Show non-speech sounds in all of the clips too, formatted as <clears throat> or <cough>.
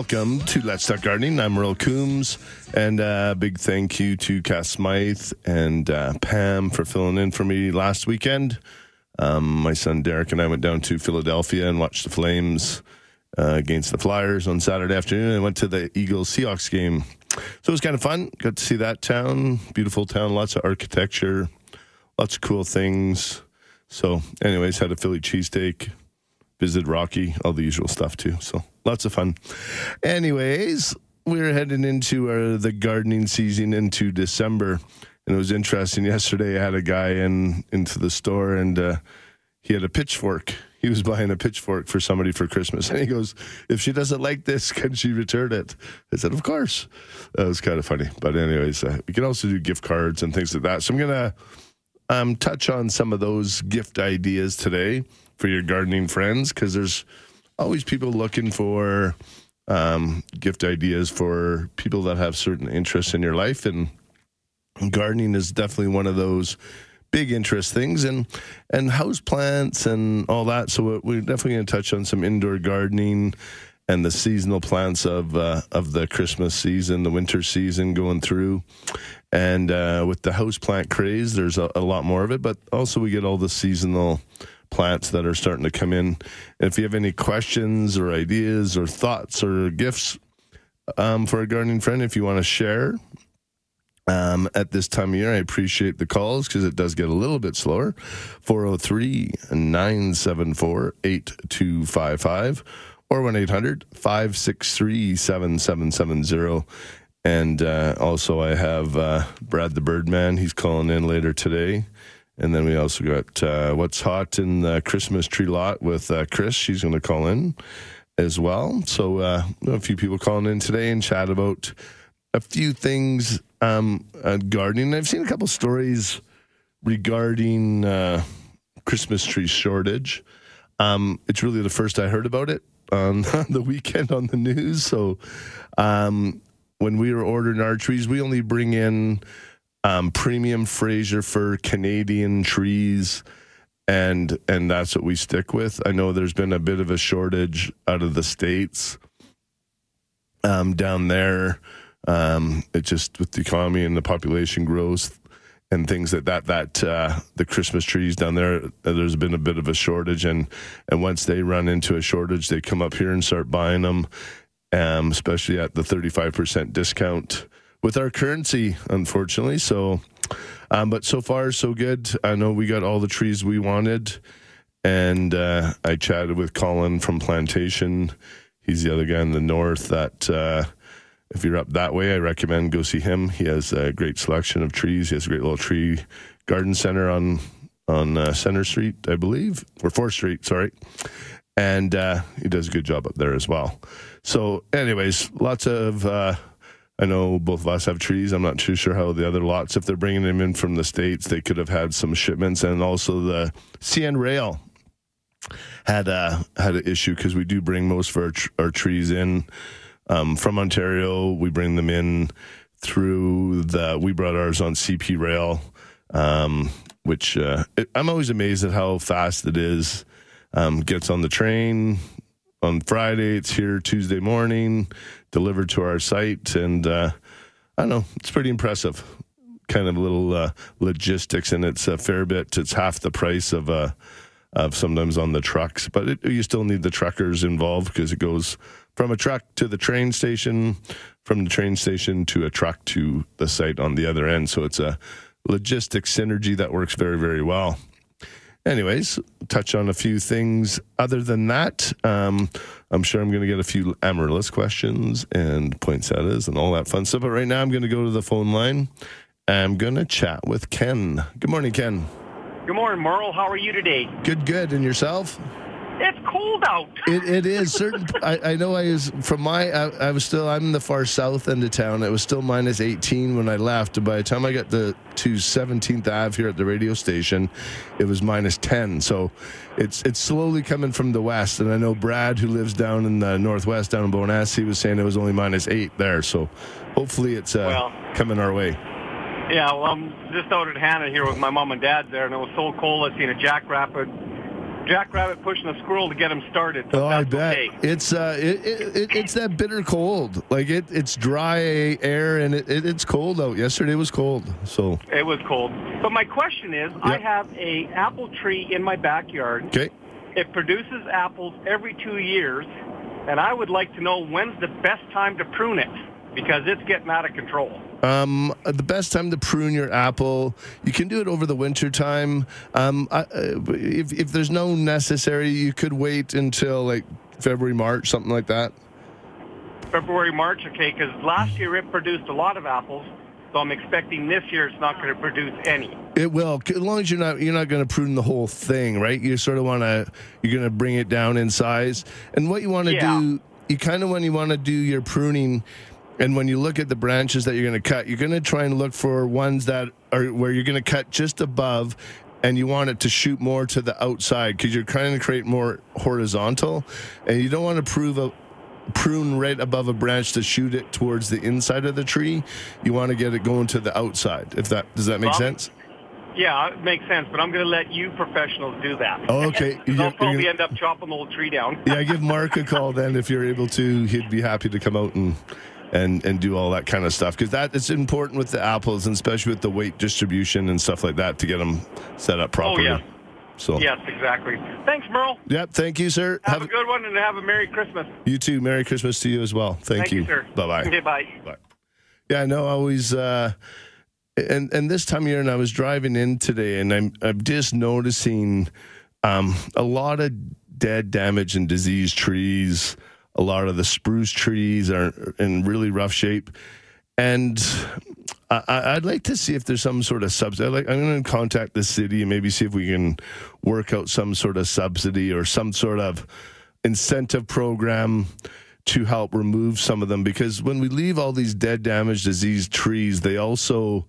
welcome to Let's Talk Gardening. I'm Merle Coombs, and a uh, big thank you to Cass Smythe and uh, Pam for filling in for me last weekend. Um, my son Derek and I went down to Philadelphia and watched the Flames uh, against the Flyers on Saturday afternoon. I went to the Eagles Seahawks game, so it was kind of fun. Got to see that town, beautiful town, lots of architecture, lots of cool things. So, anyways, had a Philly cheesesteak visited Rocky, all the usual stuff too. So lots of fun. Anyways, we're heading into our, the gardening season into December, and it was interesting. Yesterday, I had a guy in into the store, and uh, he had a pitchfork. He was buying a pitchfork for somebody for Christmas, and he goes, "If she doesn't like this, <laughs> can she return it?" I said, "Of course." That was kind of funny, but anyways, uh, we can also do gift cards and things like that. So I'm gonna um, touch on some of those gift ideas today for your gardening friends because there's always people looking for um, gift ideas for people that have certain interests in your life, and gardening is definitely one of those big interest things and and house plants and all that so we're definitely going to touch on some indoor gardening and the seasonal plants of uh, of the Christmas season, the winter season going through, and uh, with the house plant craze, there's a, a, lot more of it. But also, we get all the seasonal plants that are starting to come in. If you have any questions or ideas or thoughts or gifts um, for a gardening friend, if you want to share um, at this time of year, I appreciate the calls because it does get a little bit slower. 403 974 8255 or 1 800 563 7770. And uh, also, I have uh, Brad the Birdman. He's calling in later today. And then we also got uh, What's Hot in the Christmas Tree Lot with uh, Chris. She's going to call in as well. So uh, a few people calling in today and chat about a few things um, gardening. I've seen a couple stories regarding uh, Christmas tree shortage. Um, it's really the first I heard about it on <laughs> the weekend on the news. So um, when we were ordering our trees, we only bring in um, premium Fraser fir Canadian trees, and and that's what we stick with. I know there's been a bit of a shortage out of the states um, down there. Um, it just with the economy and the population growth and things like that that uh, the Christmas trees down there uh, there's been a bit of a shortage and and once they run into a shortage they come up here and start buying them um, especially at the 35% discount with our currency, unfortunately. So, um, but so far so good. I know we got all the trees we wanted, and uh, I chatted with Colin from Plantation. He's the other guy in the north that. Uh, if you're up that way, I recommend go see him. He has a great selection of trees. He has a great little tree garden center on on uh, Center Street, I believe, or Fourth Street. Sorry, and uh, he does a good job up there as well. So, anyways, lots of uh, I know both of us have trees. I'm not too sure how the other lots, if they're bringing them in from the States, they could have had some shipments. And also the CN Rail had a, had an issue because we do bring most of our, our trees in um, from Ontario. We bring them in through the, we brought ours on CP Rail, um, which uh, it, I'm always amazed at how fast it is. Um, gets on the train on Friday, it's here Tuesday morning delivered to our site. And uh, I don't know, it's pretty impressive. Kind of a little uh, logistics, and it's a fair bit. It's half the price of uh, of sometimes on the trucks, but it, you still need the truckers involved because it goes from a truck to the train station, from the train station to a truck to the site on the other end. So it's a logistics synergy that works very, very well anyways, touch on a few things. Other than that, um, I'm sure I'm going to get a few Amaryllis questions and poinsettias and all that fun stuff. But right now, I'm going to go to the phone line. I'm going to chat with Ken. Good morning, Ken. Good morning, Merle. How are you today? Good, good. And yourself? It's cold out. It, it is certain. <laughs> I, I know I was from my. I, I, was still. I'm in the far south end of town. It was still minus 18 when I left. By the time I got to to 17th Ave here at the radio station, it was minus 10. So it's it's slowly coming from the west. And I know Brad, who lives down in the northwest, down in Bowness, he was saying it was only minus eight there. So hopefully it's uh, well, coming our way. Yeah, well, I'm just out at Hanna here with my mom and dad there, and it was so cold. I seen a jackrabbit jackrabbit pushing a squirrel to get him started. Oh, I bet okay. it's uh, it, it, it, it's that bitter cold. Like it, it's dry air and it, it, it's cold out. Yesterday was cold, so It was cold. But my question is, I have a apple tree in my backyard. okay. It produces apples every two years, and I would like to know when's the best time to prune it because it's getting out of control. Um, the best time to prune your apple, you can do it over the winter time. Um, I, uh, if if there's no necessary, you could wait until like February, March, something like that. February, March, okay, because last year it produced a lot of apples, so I'm expecting this year it's not going to produce any. It will, as long as you're not you're not going to prune the whole thing, right? You sort of want to you're going to bring it down in size, and what you want to Yeah. do, you kind of when you want to do your pruning, and when you look at the branches that you're going to cut, you're going to try and look for ones that are where you're going to cut just above. And you want it to shoot more to the outside because you're trying to create more horizontal, and you don't want to prove a, prune right above a branch to shoot it towards the inside of the tree. You want to get it going to the outside. If that does that make Well, sense? Yeah, it makes sense, but I'm going to let you professionals do that. Oh, okay. <laughs> You I'll get- you're probably end up chopping the whole tree down. yeah, give Mark a call then if you're able to. He'd be happy to come out and and and do all that kind of stuff because that it's important with the apples and especially with the weight distribution and stuff like that to get them set up properly. Oh, yeah. So Yes, exactly. Thanks, Merle. Yep. Thank you, sir. Have, a good one and have a Merry Christmas. you too. Merry Christmas to you as well. Thank, Thank you, sir. Bye bye. Okay, bye. But yeah, no, I always uh and and this time of year and I was driving in today and I'm I'm just noticing um a lot of dead, damaged and diseased trees. A lot of the spruce trees are in really rough shape. And I, I'd like to see if there's some sort of subsidy. Like, I'm going to contact the city and maybe see if we can work out some sort of subsidy or some sort of incentive program to help remove some of them. Because when we leave all these dead, damaged, diseased trees, they also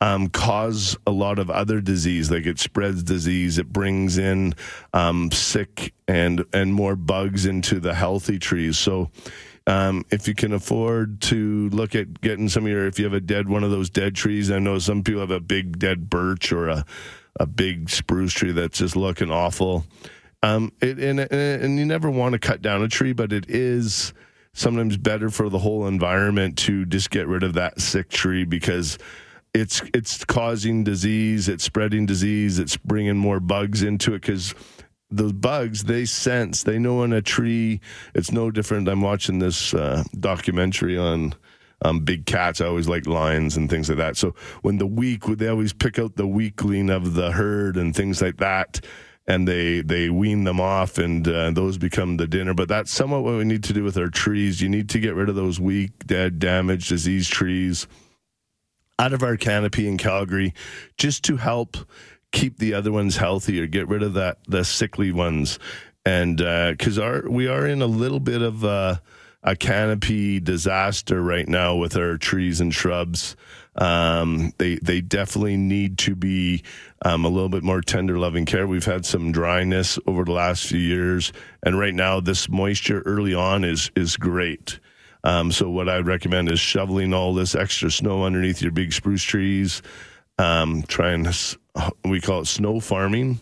um, cause a lot of other disease. Like it spreads disease. It brings in um, sick and and more bugs into the healthy trees. So. Um, if you can afford to look at getting some of your, if you have a dead one of those dead trees, I know some people have a big dead birch or a, a big spruce tree that's just looking awful. Um, it, and, and and you never want to cut down a tree, but it is sometimes better for the whole environment to just get rid of that sick tree because it's it's causing disease, it's spreading disease, it's bringing more bugs into it because those bugs they sense they know in a tree. It's no different. I'm watching this uh, documentary on um, big cats. I always like lions and things like that. So when the weak they always pick out the weakling of the herd and things like that and they they wean them off and uh, those become the dinner. But that's somewhat what we need to do with our trees. You need to get rid of those weak dead damaged diseased trees out of our canopy in Calgary just to help keep the other ones healthy or get rid of that the sickly ones. And because our we are in a little bit of a, a canopy disaster right now with our trees and shrubs. Um, they they definitely need to be um, a little bit more tender loving care. We've had some dryness over the last few years. And right now this moisture early on is is great um, so what I'd recommend is shoveling all this extra snow underneath your big spruce trees. Um, try and we call it snow farming.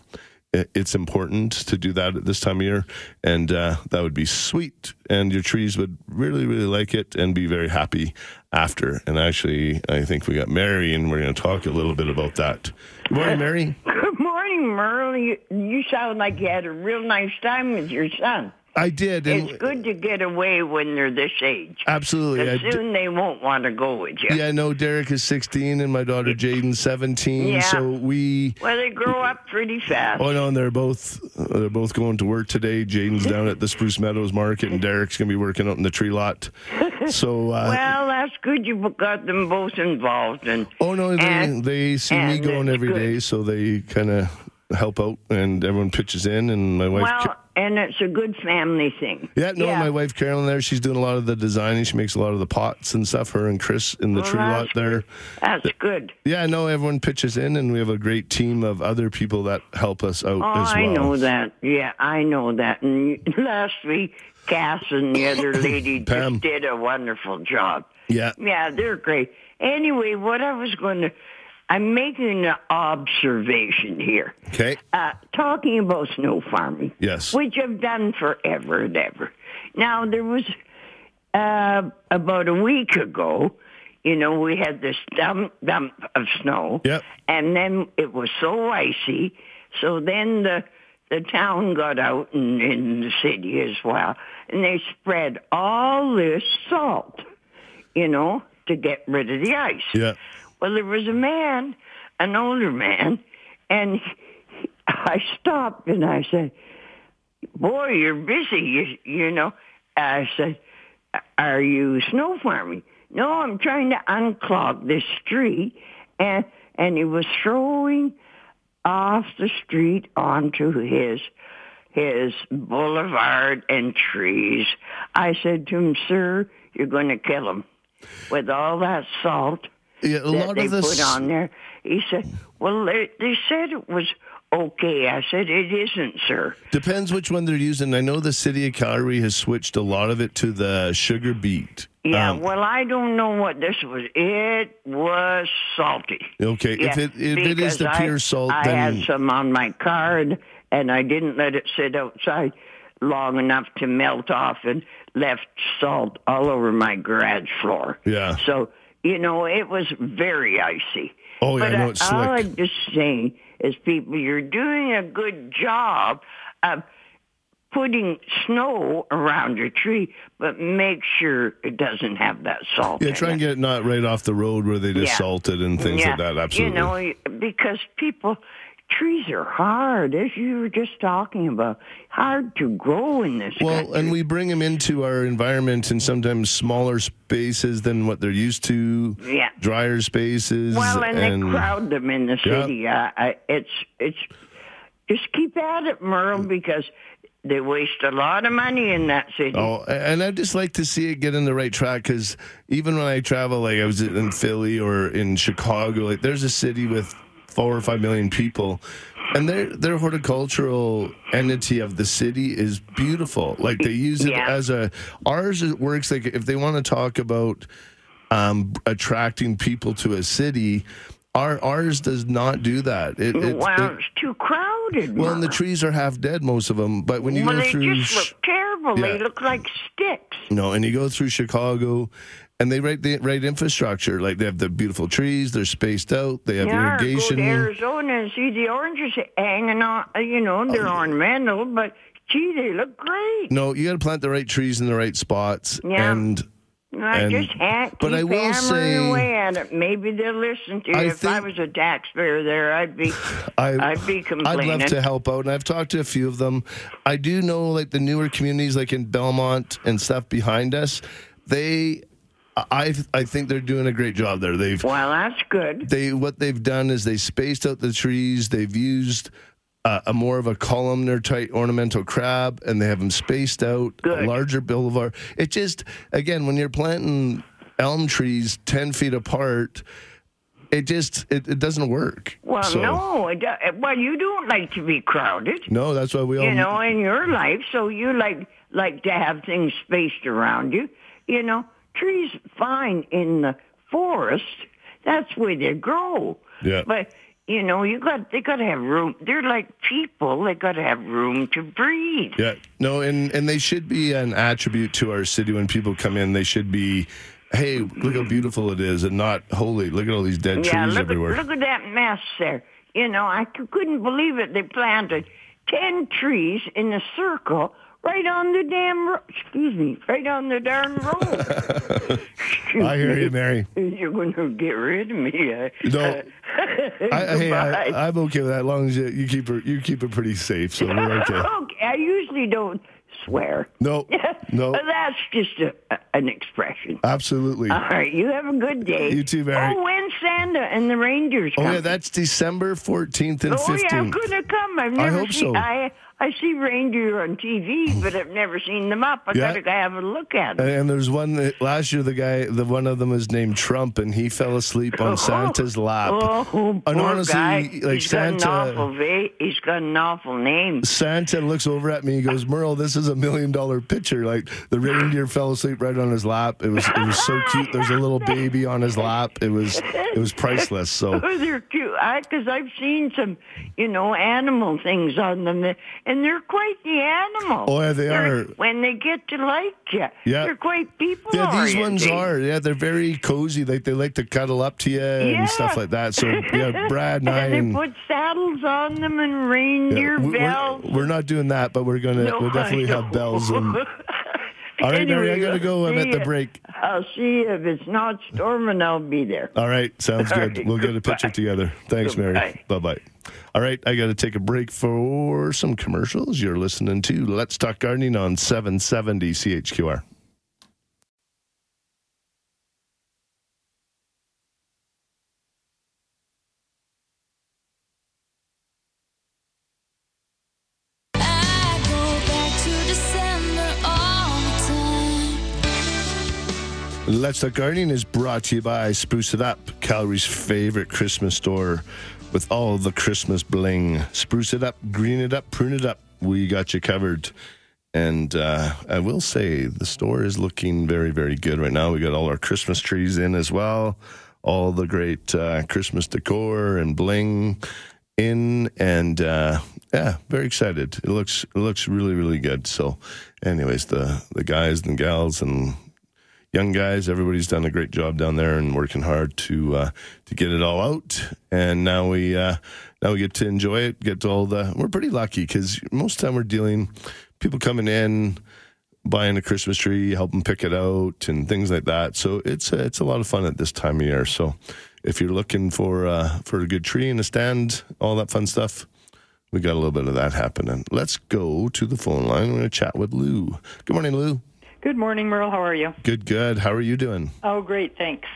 It's important to do that at this time of year, and uh, that would be sweet. And your trees would really, really like it and be very happy after. And actually, I think we got Mary, and we're going to talk a little bit about that. Good morning, Mary. Good morning, Merle. You, you sound like you had a real nice time with your son. I did, and It's good to get away when they're this age. absolutely. I 'Cause di- soon they won't want to go with you. yeah, no. Derek is 16, and my daughter Jaden's 17. Yeah. So we Well, they grow up pretty fast. Oh no, and they're both uh, they're both going to work today. Jaden's down at the Spruce Meadows Market, and Derek's gonna be working out in the tree lot. <laughs> So, uh, well, that's good you got them both involved. And oh no, they, and- they see me going every good. day, so they kind of help out, and everyone pitches in. And my wife, well, and it's a good family thing. yeah, no, my wife Carolyn there, she's doing a lot of the designing. She makes a lot of the pots and stuff. Her and Chris in the Well, tree lot there. That's good. Yeah, no, everyone pitches in, and we have a great team of other people that help us out Oh, as well. I know that. Yeah, I know that. And <laughs> last week, Cass and the other <laughs> lady just did a wonderful job. Yeah, Yeah, they're great. Anyway, what I was going to I'm making an observation here. Okay. Uh, talking about snow farming. Yes. Which I've done forever and ever. Now, there was uh, about a week ago, you know, we had this dump, dump of snow. Yep. And then it was so icy. So then the the town got out and in the city as well, and they spread all this salt, you know, to get rid of the ice. Yeah. Well, there was a man, an older man, and he, I stopped and I said, "Boy, you're busy, you, you know." I said, "Are you snow farming?" No, I'm trying to unclog this street, and and he was throwing off the street onto his his boulevard and trees. I said to him, "Sir, you're going to kill him with all that salt." Yeah, a that lot they of this. put on there. He said, "Well, they, they said it was okay." I said, "It isn't, sir." Depends which one they're using. I know the city of Calgary has switched a lot of it to the sugar beet. Yeah, Um, well, I don't know what this was. It was salty. okay. if it if it is the pure I, salt, I then had some on my card, and I didn't let it sit outside long enough to melt off, and left salt all over my garage floor. Yeah. So you know, it was very icy. Oh, yeah, but uh, I know it's all slick. I'm just saying is, people, you're doing a good job of putting snow around your tree, but make sure it doesn't have that salt. yeah, try it. and get it not right off the road where they just Yeah. salt it and things like that. Absolutely. You know, because people, trees are hard, as you were just talking about, hard to grow in this Well, country. and we bring them into our environment in sometimes smaller spaces than what they're used to. Yeah. Drier spaces. well, and, and they crowd them in the Yeah. city. Uh, I, it's it's just keep at it, Merle, because they waste a lot of money in that city. Oh, and I'd just like to see it get in the right track because even when I travel, like I was in Philly or in Chicago, like there's a city with four or five million people, and their their horticultural entity of the city is beautiful. Like they use it Yeah. as a ours. It works like if they want to talk about um, attracting people to a city. Our, ours does not do that. It, it, well, it- it's too crowded. well, and the trees are half dead, most of them. But when you well, go they through, just look terrible. They look like sticks. no, and you go through Chicago, and they write the right infrastructure. Like they have the beautiful trees, they're spaced out, they have Yeah, irrigation. go to Arizona and see the oranges hanging on. You know, Oh, they're ornamental, but gee, they look great. No, you got to plant the right trees in the right spots. Yeah. And I and- just ha- keep but I will say- away at it. Maybe they'll listen to you. I if I was a taxpayer there, I'd be, <laughs> I, I'd be complaining. I'd love to help out, and I've talked to a few of them. I do know, like the newer communities, like in Belmont and stuff behind us, they, I, I think they're doing a great job there. They've Well, that's good. they what they've done is they spaced out the trees. They've used uh, a more of a columnar type ornamental crab, and they have them spaced out, a larger boulevard. It just again when you're planting elm trees ten feet apart, it just it, it doesn't work. Well, So- no, it, well, you don't like to be crowded, no, that's why we all you know, in your life. So you like like to have things spaced around you. You know, trees fine in the forest. That's where they grow. Yeah. But you know, you got they got to have room. They're like people. They got to have room to breathe. Yeah, no, and and they should be an attribute to our city when people come in. They should be, hey, look how beautiful it is, and not holy. Look at all these dead Yeah, trees look everywhere. at look at that mess there. You know, I couldn't believe it. They planted ten trees in a circle right on the damn. Ro- excuse me, right on the darn <laughs> road. I hear you, Mary. <laughs> You're going to get rid of me. Uh, No. <laughs> I, hey, I, I'm okay with that. As long as you, you keep her, you keep it pretty safe. So we're okay. okay, I usually don't swear. No, no, that's just a, an expression. absolutely. All right, you have a good day. You too, Mary. Oh, when's Santa and the reindeers Oh coming? yeah, that's December 14th and Oh 15th. yeah, I'm gonna come. I've I hope seen. so. I I see reindeer on TV, but I've never seen them up. I Yeah. gotta go have a look at them. And there's one that last year the guy, the one of them is named Trump, and he fell asleep on oh. Santa's lap. Oh, poor And honestly, guy. like he's got an Santa- awful va- he's got an awful name. Santa looks over at me. He goes, "Merle, this is a million dollar picture." Like the reindeer fell asleep right on his lap. It was it was so cute. There's a little baby on his lap. It was it was priceless. So Oh, <laughs> they're cute. Because I've seen some, you know, animal things on them, and they're quite the animal. Oh, yeah, they They're- are. When they get to like you, Yeah. they're quite people. yeah, these ones are. Yeah, they're very cozy. Like they like to cuddle up to you and stuff like that. So yeah, <laughs> Brad and I. and And, they put saddles on them and yeah, reindeer we- bells. we're, we're not doing that, but we're gonna No, we'll definitely have bells and. <laughs> <laughs> All right, Mary, I gotta go. I'm at the break. I'll see you. If it's not storming, I'll be there. All right, sounds All good. right, we'll get a picture together. Thanks, Mary. Bye bye. All right, I got to take a break for some commercials. You're listening to Let's Talk Gardening on 770 CHQR. Talk Gardening is brought to you by Spruce It Up, Calgary's favorite Christmas store with all the Christmas bling. Spruce it up, green it up, prune it up. We got you covered. And uh, I will say the store is looking very, very good right now. We got all our Christmas trees in as well, all the great uh, Christmas decor and bling in, and uh, yeah, very excited. It looks it looks really, really good. So, anyways, the the guys and gals and young guys. Everybody's done a great job down there and working hard to uh, to get it all out. And now we uh, now we get to enjoy it. Get all the. We're pretty lucky because most time we're dealing people coming in. Buying a Christmas tree, help them pick it out, and things like that. So it's a, it's a lot of fun at this time of year. So if you're looking for uh, for a good tree and a stand, all that fun stuff, we got a little bit of that happening. Let's go to the phone line. We're going to chat with Lou. Good morning, Lou. Good morning, Merle. How are you? Good, good. How are you doing? Oh, great. Thanks.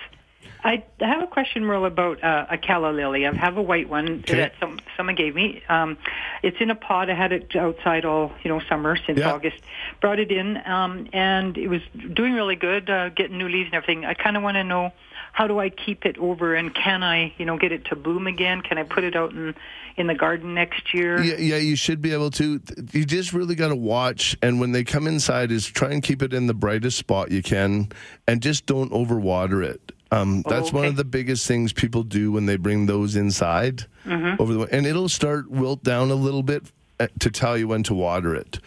I have a question, Merle, about uh, a calla lily. I have a white one Okay. that some, someone gave me. Um, it's in a pot. I had it outside all you know summer since Yeah. August. Brought it in, um, and it was doing really good, uh, getting new leaves and everything. I kind of want to know how do I keep it over, and can I, you know, get it to bloom again? Can I put it out in in the garden next year? Yeah, yeah, you should be able to. You just really got to watch, and when they come inside, is try and keep it in the brightest spot you can, and just don't overwater it. Um, Oh, that's one of the biggest things people do when they bring those inside Mm-hmm. over the and it'll start wilt down a little bit uh, to tell you when to water it.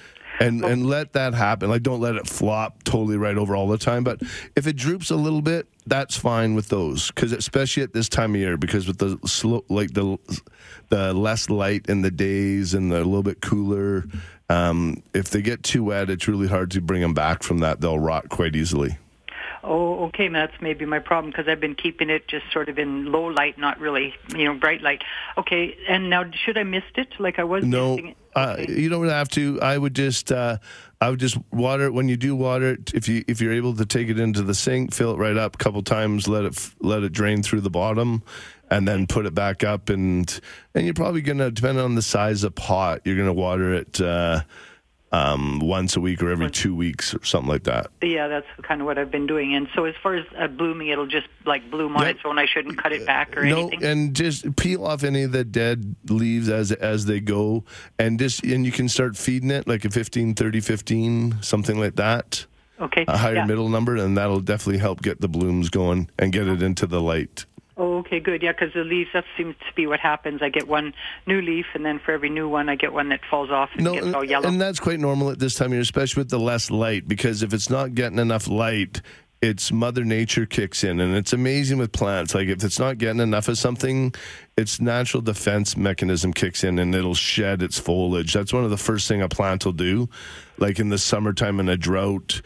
And, and let that happen. Like, don't let it flop totally right over all the time. But if it droops a little bit, that's fine with those. Because especially at this time of year, because with the slow, like the the less light in the days and the a little bit cooler, um, if they get too wet, it's really hard to bring them back from that. They'll rot quite easily. Oh, okay. That's maybe my problem because I've been keeping it just sort of in low light, not really, you know, bright light. Okay. And now, should I missed it like I was No, missing it? Uh, Okay. you don't have to. I would just, uh, I would just water it when you do water it. If you if you're able to take it into the sink, fill it right up a couple times, let it let it drain through the bottom, and then put it back up. And and you're probably gonna, depend on the size of pot, you're gonna water it uh, um, once a week or every two weeks or something like that. Yeah, that's kind of what I've been doing. And so as far as uh, blooming, it'll just like bloom on Yep. its own. I shouldn't cut it back or no, anything. and just peel off any of the dead leaves as as they go, and just and you can start feeding it like a 15, 30, 15, something like that. okay. a higher yeah. middle number, and that'll definitely help get the blooms going and get it into the light. Oh, okay, good. Yeah, because the leaves, that seems to be what happens. I get one new leaf, and then for every new one, I get one that falls off and No, gets all yellow. and that's quite normal at this time of year, especially with the less light, because if it's not getting enough light, it's Mother Nature kicks in, and it's amazing with plants. Like if it's not getting enough of something, its natural defense mechanism kicks in, and it'll shed its foliage. That's one of the first thing a plant will do, like in the summertime in a drought.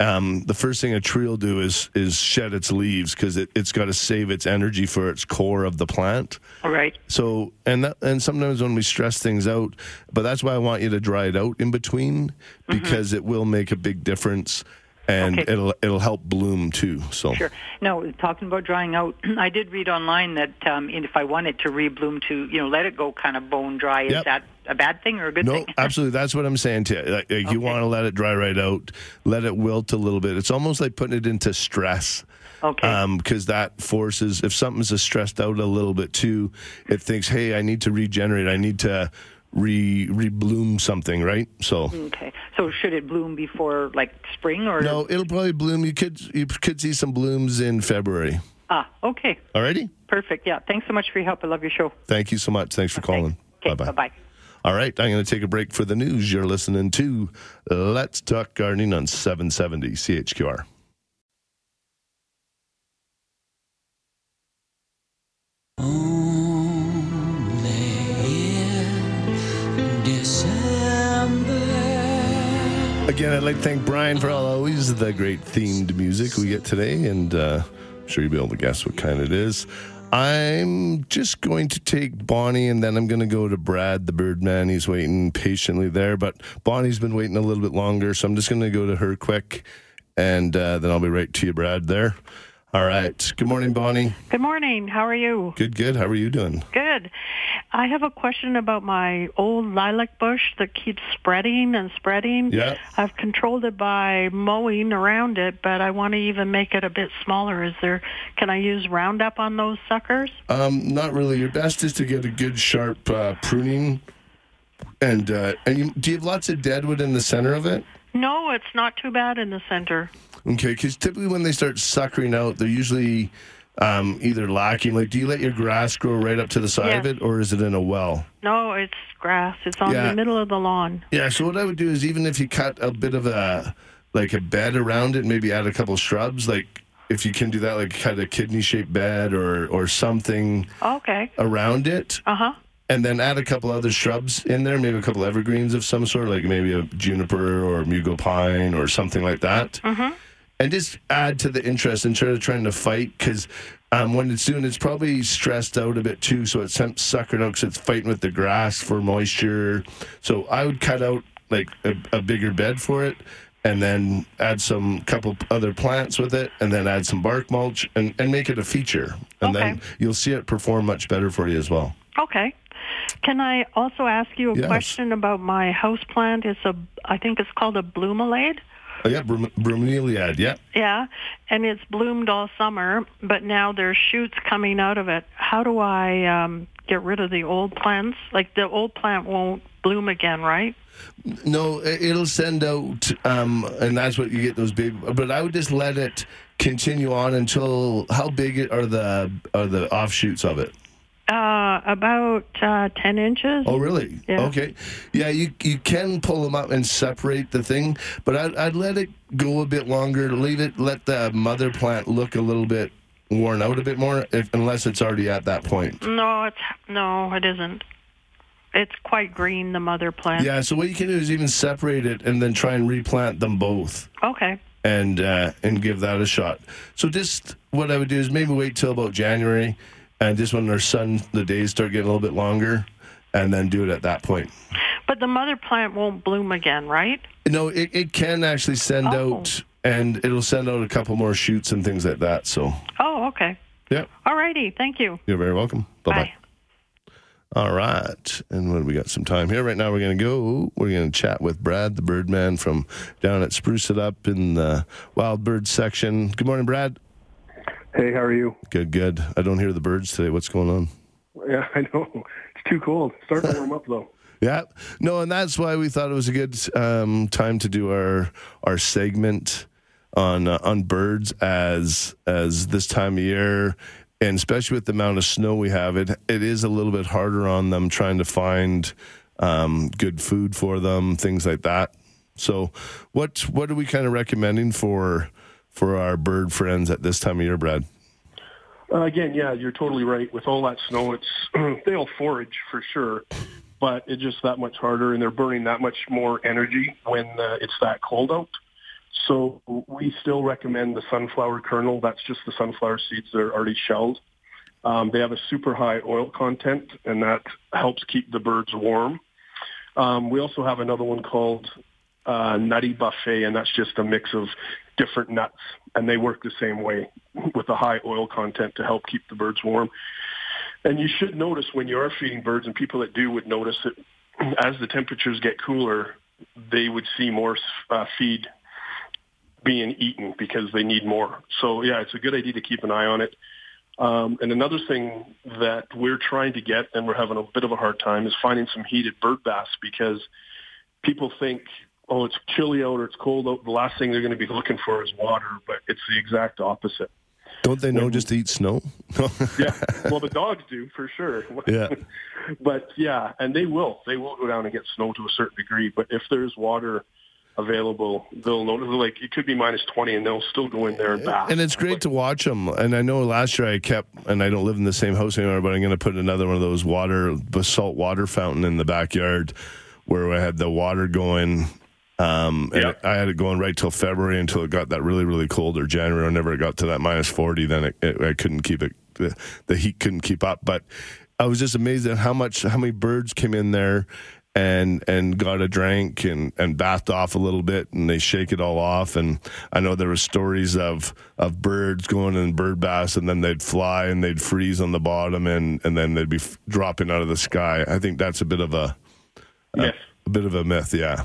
Um, the first thing a tree will do is is shed its leaves because it, it's got to save its energy for its core of the plant. all right. So and that, and sometimes when we stress things out, but that's why I want you to dry it out in between because it will make a big difference. And Okay. it'll it'll help bloom too. So Sure. No, talking about drying out, <clears throat> I did read online that um, if I want it to rebloom to, you know, let it go kind of bone dry, is that a bad thing or a good No, thing? <laughs> absolutely. That's what I'm saying to you. Like, like, You want to let it dry right out, let it wilt a little bit. It's almost like putting it into stress. Okay. Because that forces, if something's stressed out a little bit too, it thinks, hey, I need to regenerate. I need to re rebloom something, right? So. okay. So should it bloom before like spring or? No, it'll probably bloom. You could you could see some blooms in February. Ah, okay. Alrighty. Perfect. Yeah. Thanks so much for your help. I love your show. Thank you so much. Thanks for calling. Okay. Bye bye. All right, I'm going to take a break for the news. You're listening to Let's Talk Gardening on 770 CHQR. Again, I'd like to thank Brian for all always the great themed music we get today, and uh, I'm sure you'll be able to guess what kind it is. I'm just going to take Bonnie, and then I'm going to go to Brad, the Birdman. He's waiting patiently there, but Bonnie's been waiting a little bit longer, so I'm just going to go to her quick, and uh, then I'll be right to you, Brad. There. All right. Good morning, Bonnie. Good morning. How are you? Good, good. How are you doing? Good. I have a question about my old lilac bush that keeps spreading and spreading. Yeah. I've controlled it by mowing around it, but I want to even make it a bit smaller. Is there can I use Roundup on those suckers? Um, not really. Your best is to get a good sharp uh, pruning, and uh, and you, do you have lots of deadwood in the center of it? No, it's not too bad in the center. Okay, because typically when they start suckering out, they're usually um, either lacking. Like, do you let your grass grow right up to the side of it, or is it in a well? No, it's grass. It's on Yeah. the middle of the lawn. Yeah. So what I would do is even if you cut a bit of a like a bed around it, maybe add a couple shrubs. Like if you can do that, like cut a kidney shaped bed or or something Okay. around it. Uh huh. and then add a couple other shrubs in there, maybe a couple evergreens of some sort, like maybe a juniper or mugo pine or something like that. Mm-hmm. And just add to the interest instead of trying to fight, because um, when it's doing, it's probably stressed out a bit too, so it's suckering out because it's fighting with the grass for moisture. So I would cut out like a, a bigger bed for it. And then add some couple other plants with it, and then add some bark mulch, and, and make it a feature. And then you'll see it perform much better for you as well. Okay. Can I also ask you a Yes. question about my house plant? It's a I think it's called a bloomalade. Oh, yeah, Brum- bromeliad. Yeah. Yeah, and it's bloomed all summer, but now there's shoots coming out of it. How do I um, get rid of the old plants? Like the old plant won't bloom again, right? No, it'll send out, um, and that's what you get those big. But I would just let it continue on until how big are the are the offshoots of it? Uh, about uh, ten inches. Oh, really? Yeah. Okay. Yeah, you you can pull them up and separate the thing, but I'd, I'd let it go a bit longer. Leave it. Let the mother plant look a little bit worn out a bit more, if, unless it's already at that point. No, it's no, it isn't. It's quite green, the mother plant. Yeah. So what you can do is even separate it and then try and replant them both. Okay. and uh, and give that a shot. So just what I would do is maybe wait till about January, and just when our sun the days start getting a little bit longer, and then do it at that point. But the mother plant won't bloom again, right? No, it, it can actually send Oh. out, and it'll send out a couple more shoots and things like that. So Oh, okay. yeah, All righty. Thank you. you're very welcome. Bye bye. Bye. All right. And when we got some time here, right now we're going to go, we're going to chat with Brad, the Birdman from down at Spruce It Up in the Wild Bird section. Good morning, Brad. Hey, how are you? Good, good. I don't hear the birds today. What's going on? Yeah, <laughs> I know. It's too cold. It's starting to warm up though. <laughs> Yeah, no, and that's why we thought it was a good um, time to do our our segment on uh, on birds as as this time of year, and especially with the amount of snow we have, it it is a little bit harder on them trying to find um, good food for them, things like that. So, what what are we kind of recommending for for our bird friends at this time of year, Brad? Uh, again, yeah, you're totally right. With all that snow, it's <clears throat> they'll forage for sure, but it's just that much harder, and they're burning that much more energy when uh, it's that cold out. So we still recommend the sunflower kernel. That's just the sunflower seeds that are already shelled. Um, they have a super high oil content, and that helps keep the birds warm. Um, we also have another one called uh, nutty buffet, and that's just a mix of different nuts, and they work the same way with a high oil content to help keep the birds warm. And you should notice when you are feeding birds, and people that do would notice that as the temperatures get cooler, they would see more uh, feed being eaten because they need more. So yeah, it's a good idea to keep an eye on it. Um, and another thing that we're trying to get, and we're having a bit of a hard time, is finding some heated bird baths because people think, oh, it's chilly out or it's cold out. The last thing they're going to be looking for is water, but it's the exact opposite. Don't they know just to eat snow? <laughs> yeah, well, the dogs do for sure. <laughs> Yeah. but yeah, and they will. They will go down and get snow to a certain degree. But if there's water available, they'll notice. Like it could be minus twenty, and they'll still go in there and bath. And it's great to watch them. And I know last year I kept, and I don't live in the same house anymore, but I'm going to put another one of those water, basalt water fountain in the backyard where I had the water going. Um, and Yeah. I had it going right till February until it got that really, really cold or January. Whenever it got to that minus 40, then it, it, I couldn't keep it, the, the heat couldn't keep up. But I was just amazed at how much, how many birds came in there and and got a drink and and bathed off a little bit and they shake it all off and I know there were stories of of birds going in bird baths and then they'd fly and they'd freeze on the bottom and and then they'd be f- dropping out of the sky. I think that's a bit of a yes. a bit of a myth, yeah.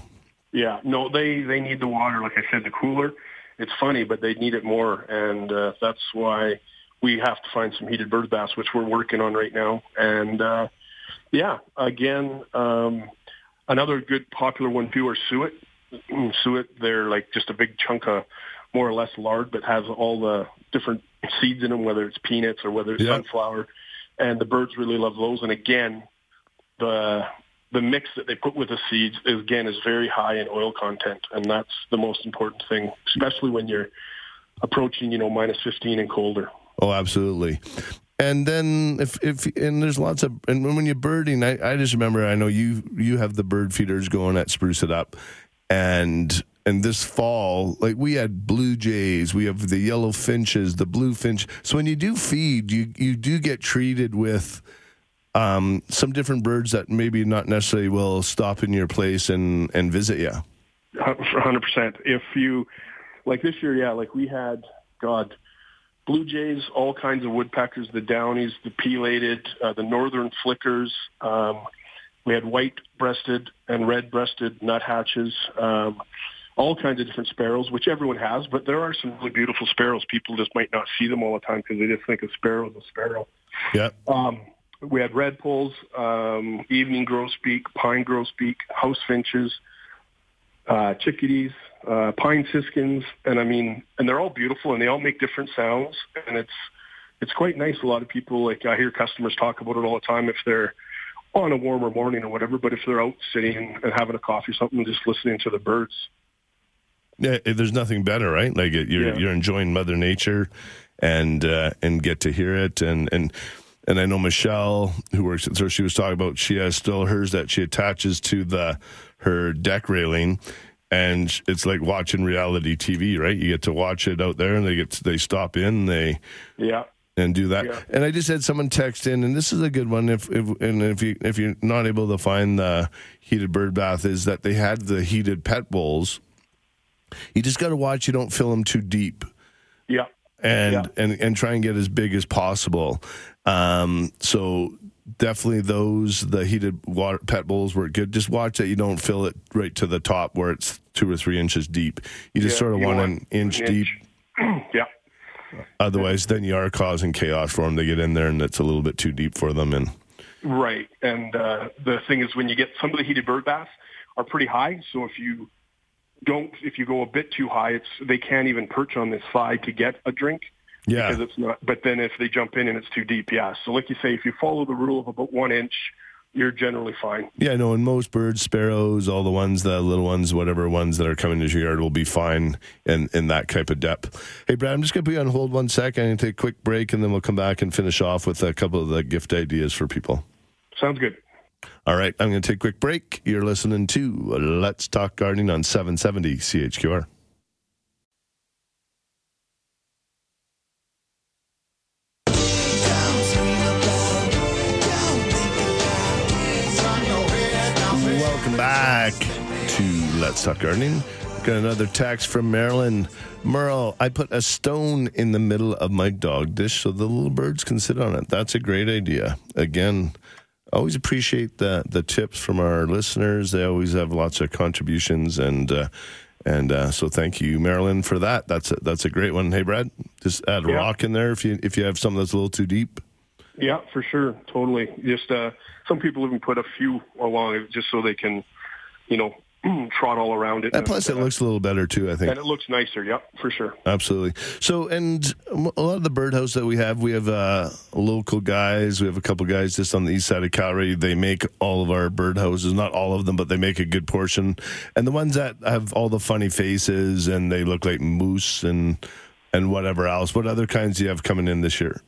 Yeah, no, they they need the water. Like I said, the cooler. It's funny, but they need it more, and uh, that's why we have to find some heated bird baths, which we're working on right now. And uh, yeah, again, um, another good popular one too are suet. Mm, Suet, they're like just a big chunk of more or less lard, but has all the different seeds in them, whether it's peanuts or whether it's Yeah. sunflower. And the birds really love those. And again, the the mix that they put with the seeds is, again is very high in oil content, and that's the most important thing, especially when you're approaching you know minus 15 and colder. Oh, absolutely. And then if if and there's lots of and when you're birding, I, I just remember I know you you have the bird feeders going at Spruce It Up, and and this fall like we had blue jays, we have the yellow finches, the blue finch. So when you do feed, you you do get treated with um, some different birds that maybe not necessarily will stop in your place and and visit you. hundred percent. If you like this year, yeah, like we had God, blue jays, all kinds of woodpeckers, the downies, the pileated, uh, the northern flickers. Um, we had white-breasted and red-breasted nuthatches. Um, all kinds of different sparrows, which everyone has, but there are some really beautiful sparrows. People just might not see them all the time because they just think a sparrow is a sparrow. Yeah. Um, we had redpolls, um, evening grosbeak, pine grosbeak, house finches, uh, chickadees, uh, pine siskins, and I mean, and they're all beautiful and they all make different sounds, and it's it's quite nice. A lot of people, like I hear customers talk about it all the time if they're on a warmer morning or whatever, but if they're out sitting and having a coffee or something, just listening to the birds. Yeah, eh, there's nothing better, right? Like you're Yeah. you're enjoying Mother Nature, and uh, and get to hear it, and and and I know Michelle, who works at so she was talking about she has still hers that she attaches to the her deck railing, and it's like watching reality TV, right? You get to watch it out there, and they get to, they stop in, they Yeah. and do that. Yeah. And I just had someone text in, and this is a good one. If, if and if you if you're not able to find the heated bird bath, is that they had the heated pet bowls. You just got to watch you don't fill them too deep, Yeah. and Yeah. and and try and get as big as possible. Um, so definitely those the heated water pet bowls were good. Just watch that you don't fill it right to the top where it's two or three inches deep. You just Yeah, sort of want want an inch an deep. <clears throat> yeah. Otherwise, then you are causing chaos for them. They get in there and it's a little bit too deep for them. And Right. And uh, the thing is, when you get some of the heated bird baths are pretty high. So if you don't, if you go a bit too high, it's they can't even perch on this side to get a drink yeah, because it's not. But then if they jump in and it's too deep, yeah. So like you say, if you follow the rule of about one inch, you're generally fine. Yeah, no, and most birds, sparrows, all the ones, the little ones, whatever ones that are coming into your yard will be fine in, in that type of depth. Hey, Brad, I'm just going to put you on hold one second and take a quick break, and then we'll come back and finish off with a couple of the gift ideas for people. Sounds good. All right, I'm going to take a quick break. You're listening to Let's Talk Gardening on 770 CHQR. Back to Let's Talk Gardening. Got another text from Marilyn. Merle, I put a stone in the middle of my dog dish so the little birds can sit on it. That's a great idea. Again, always appreciate the the tips from our listeners. They always have lots of contributions and uh, and uh, so thank you, Marilyn, for that. That's a, that's a great one. Hey, Brad, just add a Yeah. rock in there if you if you have something that's a little too deep. Yeah, for sure, totally. Just uh, some people even put a few along just so they can, you know, <clears throat> trot all around it. And plus, it uh, looks a little better too. I think. and it looks nicer. Yep, for sure. Absolutely. So, and a lot of the birdhouse that we have, we have uh, local guys. We have a couple guys just on the east side of Calgary. They make all of our birdhouses, not all of them, but they make a good portion. And the ones that have all the funny faces and they look like moose and and whatever else. What other kinds do you have coming in this year?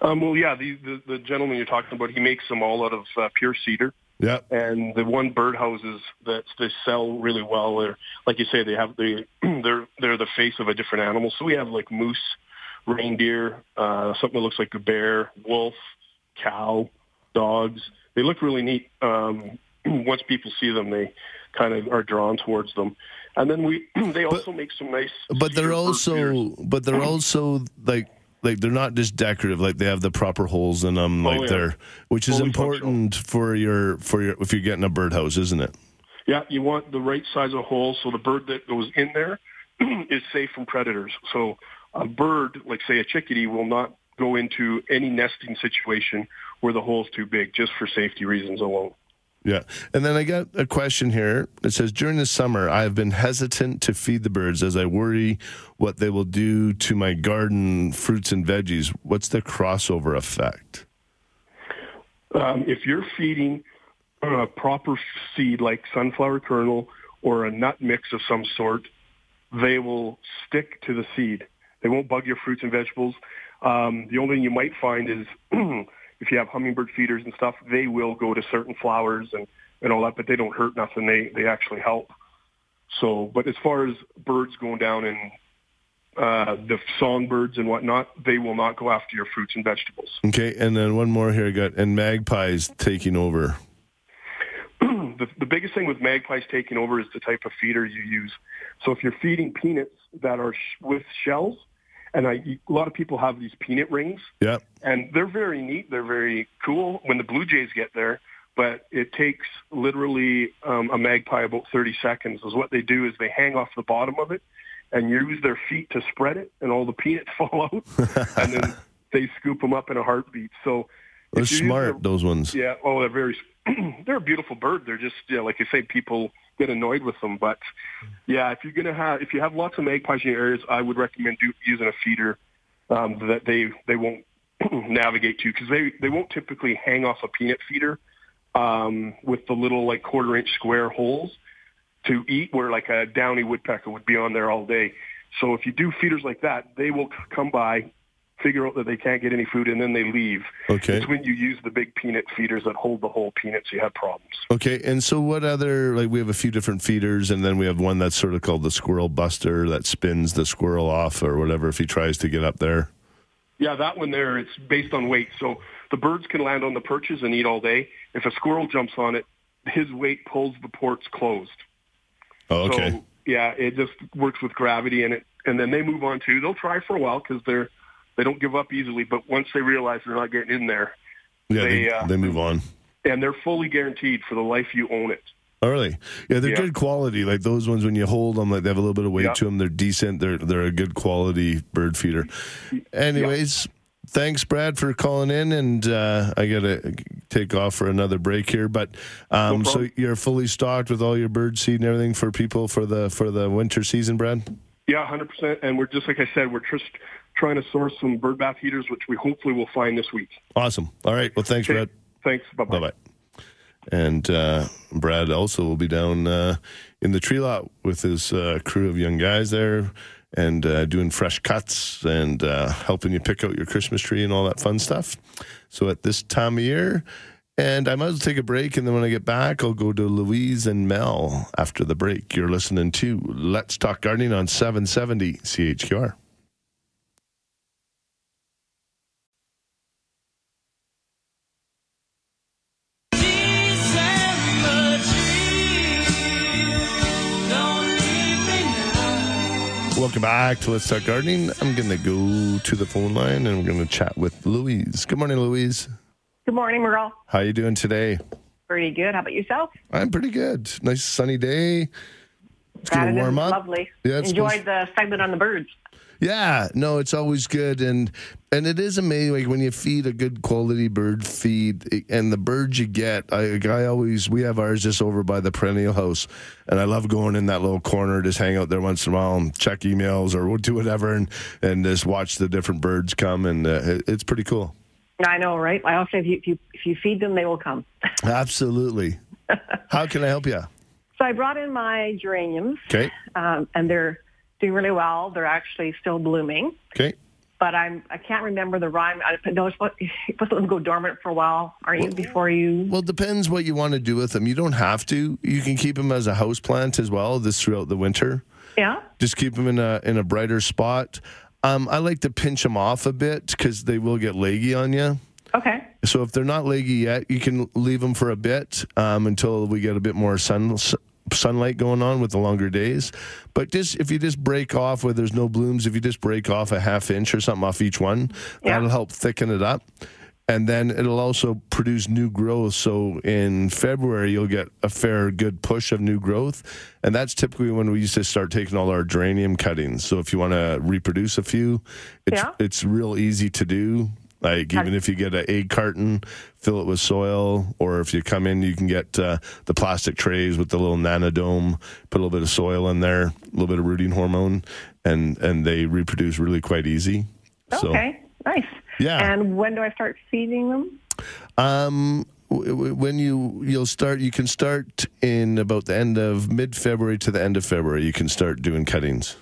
Um, well, yeah, the, the the gentleman you're talking about, he makes them all out of uh, pure cedar. Yeah. and the one birdhouses that they sell really well they're like you say they have the <clears throat> they're they're the face of a different animal so we have like moose reindeer uh something that looks like a bear wolf cow dogs they look really neat um <clears throat> once people see them they kind of are drawn towards them and then we <clears throat> they also make some nice But they're also, but they're also like. Like they're not just decorative; like they have the proper holes in them, Oh, like yeah. they're, which is Fully important for your for your if you're getting a birdhouse, isn't it? Yeah, you want the right size of hole so the bird that goes in there <clears throat> is safe from predators. So a bird, like say a chickadee, will not go into any nesting situation where the hole's too big, just for safety reasons alone. Yeah. And then I got a question here. It says During the summer, I have been hesitant to feed the birds as I worry what they will do to my garden fruits and veggies. What's the crossover effect? Um, if you're feeding a proper seed like sunflower kernel or a nut mix of some sort, they will stick to the seed. They won't bug your fruits and vegetables. Um, the only thing you might find is <clears throat> if you have hummingbird feeders and stuff, they will go to certain flowers and, and all that, but they don't hurt nothing. They they actually help. So, but as far as birds going down and uh, the songbirds and whatnot, they will not go after your fruits and vegetables. Okay. And then one more here I got, and magpies taking over. <clears throat> the, the biggest thing with magpies taking over is the type of feeder you use. So if you're feeding peanuts that are sh- with shells, and I, a lot of people have these peanut rings, Yeah. and they're very neat. They're very cool when the blue jays get there. But it takes literally um, a magpie about 30 seconds. Is what they do is they hang off the bottom of it and use their feet to spread it, and all the peanuts <laughs> fall out, and then they scoop them up in a heartbeat. So They're if you use smart, the- those ones. yeah. Oh, they're very. <clears throat> they're a beautiful bird. They're just yeah, like you say, people get annoyed with them. But yeah, if you're gonna have if you have lots of magpies in your areas, I would recommend do, using a feeder um, that they they won't <clears throat> navigate to because they they won't typically hang off a peanut feeder um, with the little like quarter inch square holes to eat where like a downy woodpecker would be on there all day. So if you do feeders like that, they will come by, figure out that they can't get any food, and then they leave. Okay. It's when you use the big peanut feeders that hold the whole peanuts you have problems. Okay, and so what other like we have a few different feeders, and then we have one that's sort of called the squirrel buster that spins the squirrel off or whatever if he tries to get up there. Yeah, that one there, it's based on weight. So the birds can land on the perches and eat all day. If a squirrel jumps on it, his weight pulls the ports closed. Oh, okay. So yeah, it just works with gravity and it, and then they move on too. They'll try for a while because they're they don't give up easily. But once they realize they're not getting in there, yeah, they, they, uh, they move on. and they're fully guaranteed for the life you own it. Oh, really? Yeah, they're Yeah. good quality. Like those ones, when you hold them, like they have a little bit of weight Yeah. to them. They're decent. They're they're a good quality bird feeder. Anyways, thanks, Brad, for calling in. And uh, I gotta take off for another break here. But um, so you're fully stocked with all your bird seed and everything for people for the for the winter season, Brad. Yeah, hundred percent. And we're just like I said, we're just trying to source some bird bath heaters, which we hopefully will find this week. Awesome. All right. Well, thanks, Brad. Thanks. Bye Bye bye. bye. And uh, Brad also will be down uh, in the tree lot with his uh, crew of young guys there and uh, doing fresh cuts and uh, helping you pick out your Christmas tree and all that fun stuff. So at this time of year, and I might as well take a break. And then when I get back, I'll go to Louise and Mel after the break. You're listening to Let's Talk Gardening on 770 CHQR. Welcome back to Let's Talk Gardening. I'm going to go to the phone line and we're going to chat with Louise. Good morning, Louise. Good morning, Merle. How are you doing today? Pretty good. How about yourself? I'm pretty good. Nice sunny day. It's going to warm up. Lovely. Yeah, Enjoyed supposed- the segment on the birds. Yeah, no, it's always good, and and it is amazing like when you feed a good quality bird feed, and the birds you get. I, I always we have ours just over by the perennial house, and I love going in that little corner, just hang out there once in a while and check emails or we'll do whatever, and and just watch the different birds come, and uh, it, it's pretty cool. I know, right? I say if you, if you if you feed them, they will come. <laughs> Absolutely. How can I help you? So I brought in my geraniums, Okay, um, and they're doing really well. They're actually still blooming, okay. but I'm I can't remember the rhyme. I no, it's supposed to let them go dormant for a while, aren't you? Before you. Well, it depends what you want to do with them. You don't have to. You can keep them as a house plant as well. This throughout the winter. Yeah. just keep them in a in a brighter spot. Um, I like to pinch them off a bit because they will get leggy on you. Okay. So if they're not leggy yet, you can leave them for a bit um, until we get a bit more sun sunlight going on with the longer days. But just if you just break off where there's no blooms, if you just break off a half inch or something off each one, Yeah. that'll help thicken it up. And then it'll also produce new growth. So in February, you'll get a fair good push of new growth. And that's typically when we used to start taking all our geranium cuttings. So if you want to reproduce a few, it's, Yeah. it's real easy to do. Like even if you get an egg carton, fill it with soil, or if you come in, you can get uh, the plastic trays with the little nanodome. Put a little bit of soil in there, a little bit of rooting hormone, and and they reproduce really quite easy. So, Okay. Nice. Yeah. And when do I start feeding them? Um, w- w- when you you'll start, you can start in about the end of mid February to the end of February. You can start doing cuttings.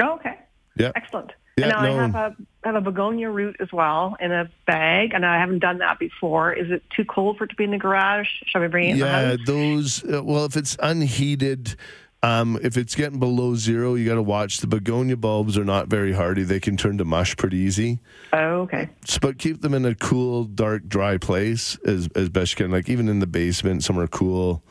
Oh, okay. Yeah. Excellent. Yeah, and now no. I have a I have a begonia root as well in a bag, and I haven't done that before. Is it too cold for it to be in the garage? Shall we bring it in Yeah, those. Uh, well, if it's unheated, um, if it's getting below zero, you got to watch. The begonia bulbs are not very hardy; they can turn to mush pretty easy. Oh, okay. But keep them in a cool, dark, dry place as as best you can. Like even in the basement, somewhere cool,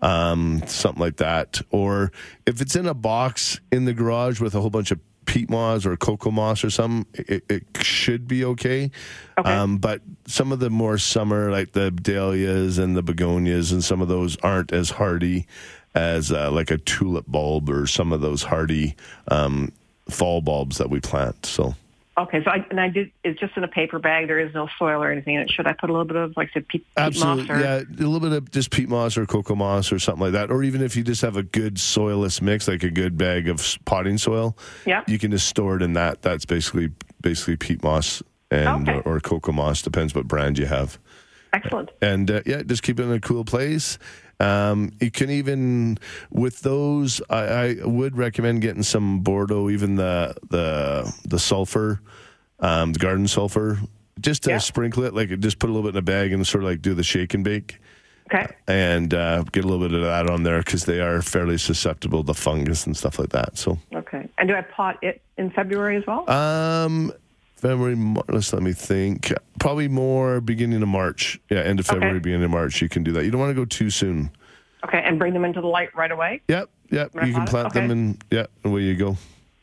um, something like that. Or if it's in a box in the garage with a whole bunch of peat moss or cocoa moss or something, it, it should be okay. Okay. Um, but some of the more summer, like the dahlias and the begonias, and some of those aren't as hardy as uh, like a tulip bulb or some of those hardy um, fall bulbs that we plant. So. Okay. So I and I did. It's just in a paper bag. There is no soil or anything in it. Should I put a little bit of like I said peat, peat Absolutely, moss or? yeah, a little bit of just peat moss or cocoa moss or something like that. Or even if you just have a good soilless mix, like a good bag of potting soil, Yeah. you can just store it in that. That's basically basically peat moss and Okay. or, or cocoa moss, depends what brand you have. Excellent. And uh, yeah, just keep it in a cool place. Um, you can even with those, I, I would recommend getting some Bordeaux, even the the the sulfur, um, the garden sulfur, just to Yeah. sprinkle it. Like just put a little bit in a bag and sort of like do the shake and bake, Okay. and uh, get a little bit of that on there because they are fairly susceptible to fungus and stuff like that. So, Okay. And do I pot it in February as well? um, February, let's let me think. Probably more beginning of March. Yeah, end of February, Okay. beginning of March. You can do that. You don't want to go too soon. okay. And bring them into the light right away. Yep, yep. Right You can plant them and yeah, away you go.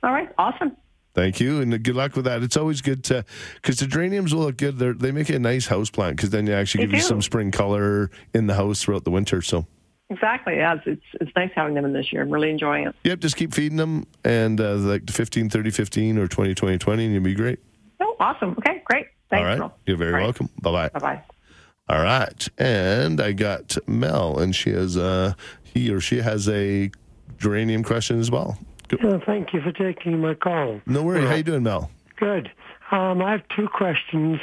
All right. Awesome. Thank you, and good luck with that. It's always good to because the geraniums will look good. They're, they make a nice house plant because then you actually They give you some spring color in the house throughout the winter. So, Exactly. Yeah. It's, it's it's nice having them in this year. I'm really enjoying it. yep, just keep feeding them and uh, like 15, 30, 15 or 20, 20, 20, and you'll be great. Awesome. Okay. Great. Thanks. All right, you're very welcome. Bye bye. Bye bye. All right, and I got Mel, and she has uh he or she has a geranium question as well. Good. Uh, thank you for taking my call. No worry. How you doing, Mel? Good. Um, I have two questions.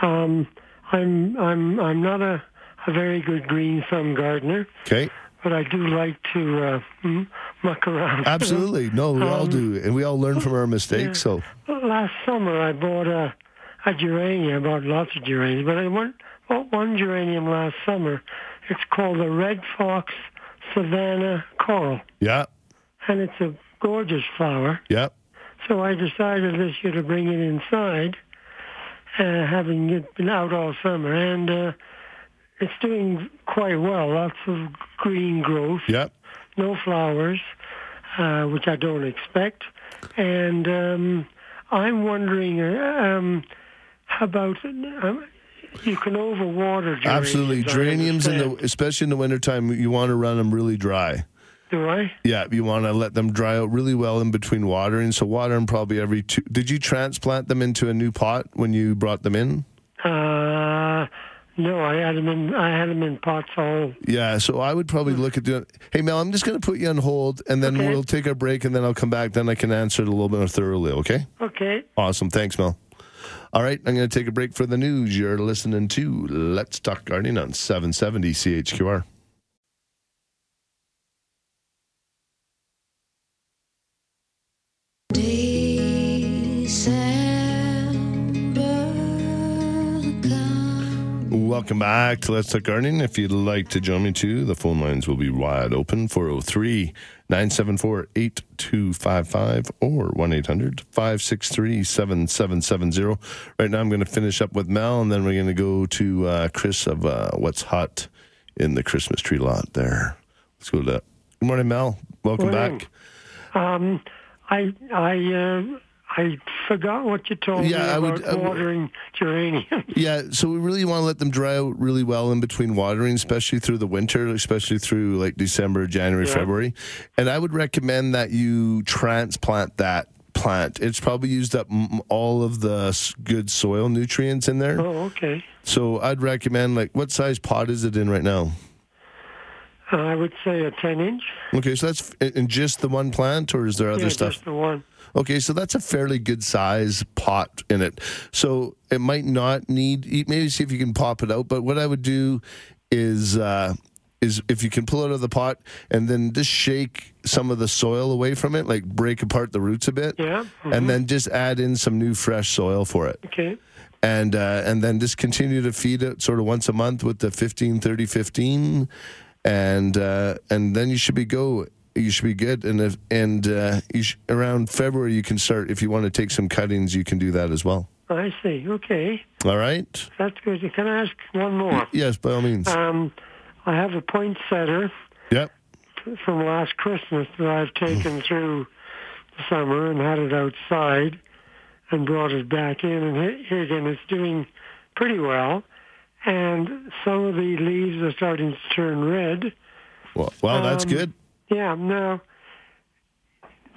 Um, I'm I'm I'm not a, a very good green thumb gardener, Okay. but I do like to uh, m- muck around. Absolutely. No, we all Um, do, and we all learn from our mistakes. So, Last summer I bought a a geranium. I bought lots of geraniums, but I went, bought one geranium last summer. It's called the Red Fox Savannah Coral, yeah, and it's a gorgeous flower. yeah. So I decided this year to bring it inside, uh, having it been out all summer, and uh, it's doing quite well. Lots of green growth, Yep. No flowers, uh, which I don't expect. and um, I'm wondering, uh, um, how about um, you can overwater geraniums? Absolutely, geraniums in the especially in the wintertime, you want to run them really dry. Do I? Yeah, you want to let them dry out really well in between watering. So water them probably every two. Did you transplant them into a new pot when you brought them in? No, I had them in. I had them in pots all. Yeah, so I would probably look at doing. Hey Mel, I'm just going to put you on hold, and then Okay. we'll take a break, and then I'll come back. Then I can answer it a little bit more thoroughly. Okay. Okay. Awesome. Thanks, Mel. All right, I'm going to take a break for the news. You're listening to Let's Talk Gardening on 770 CHQR. Welcome back to Let's Talk Gardening. If you'd like to join me too, the phone lines will be wide open 403 974 8255 or 1 800 563 7770. Right now, I'm going to finish up with Mel and then we're going to go to uh, Chris of uh, What's Hot in the Christmas tree lot there. Let's go to that. Good morning, Mel. Welcome Morning. back. Um, I I uh, I forgot what you told Yeah, me I about would- I watering geraniums. <laughs> Yeah, so we really want to let them dry out really well in between watering, especially through the winter, especially through like December, January, Yeah. February. And I would recommend that you transplant that plant. It's probably used up all of the good soil nutrients in there. Oh, okay. So I'd recommend like what size pot is it in right now? Uh, I would say a ten inch. Okay, so that's in just the one plant, or is there other yeah, stuff? just the one. Okay, so that's a fairly good size pot in it. So it might not need maybe see if you can pop it out. But what I would do is uh, is if you can pull it out of the pot and then just shake some of the soil away from it, like break apart the roots a bit, Yeah. mhm. and then just add in some new fresh soil for it. Okay. And uh, and then just continue to feed it sort of once a month with the 15 30 15 and uh, and then you should be go you should be good and if, and uh, you sh- around February you can start if you want to take some cuttings you can do that as well. I see. Okay, All right? that's good. Can I ask one more? Yes, by all means. Um, I have a poinsettia Yep. from last Christmas that I've taken through the summer and had it outside and brought it back in. And here again, it's doing pretty well. And some of the leaves are starting to turn red. Well, well that's Um, good. Yeah, now,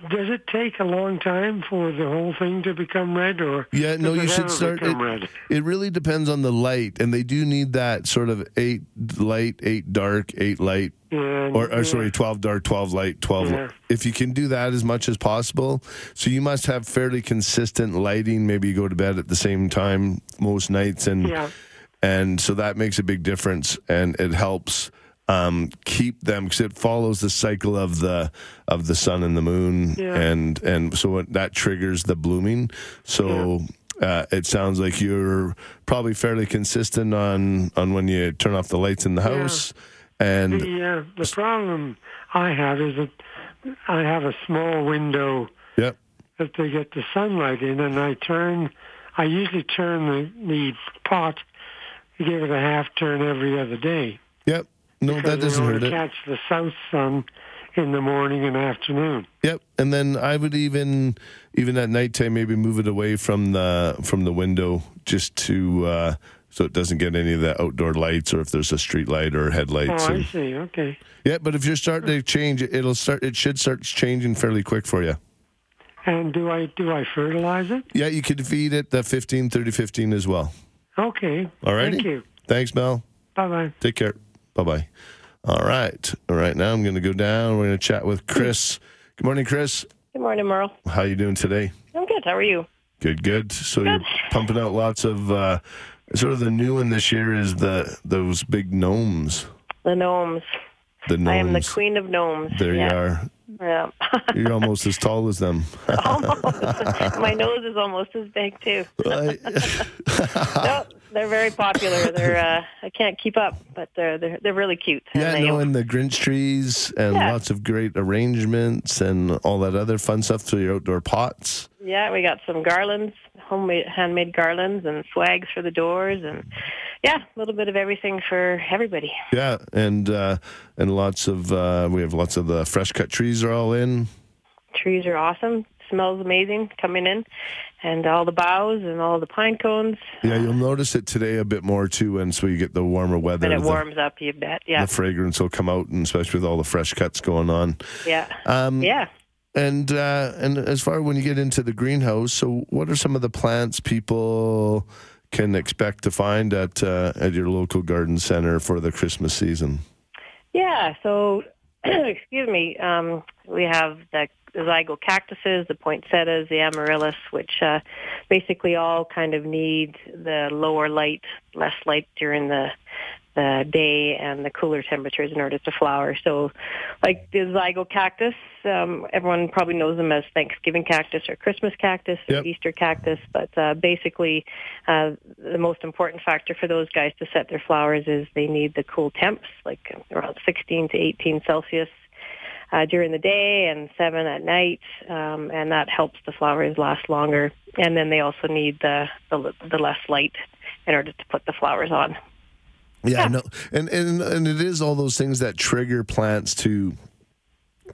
does it take a long time for the whole thing to become red, or Yeah, no, you should start. It, red? it really depends on the light, and they do need that sort of eight light, eight dark, eight light, And, or, or yeah, sorry, twelve dark, twelve light, twelve. Yeah. If you can do that as much as possible, so you must have fairly consistent lighting. Maybe you go to bed at the same time most nights, and Yeah. and so that makes a big difference, and it helps um, keep them because it follows the cycle of the of the sun and the moon, Yeah. and and so it, that triggers the blooming. So. Uh, it sounds like you're probably fairly consistent on, on when you turn off the lights in the Yeah. house, and The uh, the problem I have is that I have a small window yep, that they get the sunlight in, and I turn. I usually turn the the pot, give it a half turn every other day. yep. No, that doesn't hurt it. catch the south sun in the morning and afternoon. Yep, and then I would even even at nighttime maybe move it away from the from the window just to uh, so it doesn't get any of the outdoor lights or if there's a street light or headlights. Oh, I see. Okay. yeah, but if you're starting to change, it'll start. It should start changing fairly quick for you. And do I do I fertilize it? Yeah, you could feed it the 15, 30, 15 as well. Okay. All right. Thank you. Thanks, Mel. Bye bye. Take care. Bye bye. All right. All right. Now I'm going to go down. We're going to chat with Chris. Good morning, Chris. Good morning, Merle. How are you doing today? I'm good. How are you? Good, good. So you're pumping out lots of uh, sort of the new one this year is the those big gnomes. The gnomes. The gnomes. I am the queen of gnomes. There yeah. you are. Yeah. You're almost as tall as them. <laughs> almost. My nose is almost as big too. <laughs> no, they're very popular. They're uh, I can't keep up, but they're they're, they're really cute. And yeah, they- no, and the Grinch trees and Yeah. lots of great arrangements and all that other fun stuff through your outdoor pots. Yeah, we got some garlands, homemade, handmade garlands, and swags for the doors, and yeah, a little bit of everything for everybody. Yeah, and uh, and lots of uh, we have lots of the fresh cut trees are all in. Trees are awesome. smells amazing coming in, and all the boughs and all the pine cones. Yeah, you'll notice it today a bit more too, once we get the warmer weather. And it the, warms up, you bet. Yeah, the fragrance will come out, and especially with all the fresh cuts going on. yeah, Um, yeah. And uh, and as far when you get into the greenhouse, so what are some of the plants people can expect to find at uh, at your local garden center for the Christmas season? Yeah, so <clears throat> excuse me, um, we have the, the cactuses, the poinsettias, the amaryllis, which uh, basically all kind of need the lower light, less light during the the day and the cooler temperatures in order to flower. So, like the zygo cactus, um, everyone probably knows them as Thanksgiving cactus or Christmas cactus or Easter cactus. But uh, basically, uh, the most important factor for those guys to set their flowers is they need the cool temps, like around 16 to 18 Celsius. Uh, during the day and seven at night, um, and that helps the flowers last longer. And then they also need the, the the less light in order to put the flowers on. Yeah, I know, and and and it is all those things that trigger plants to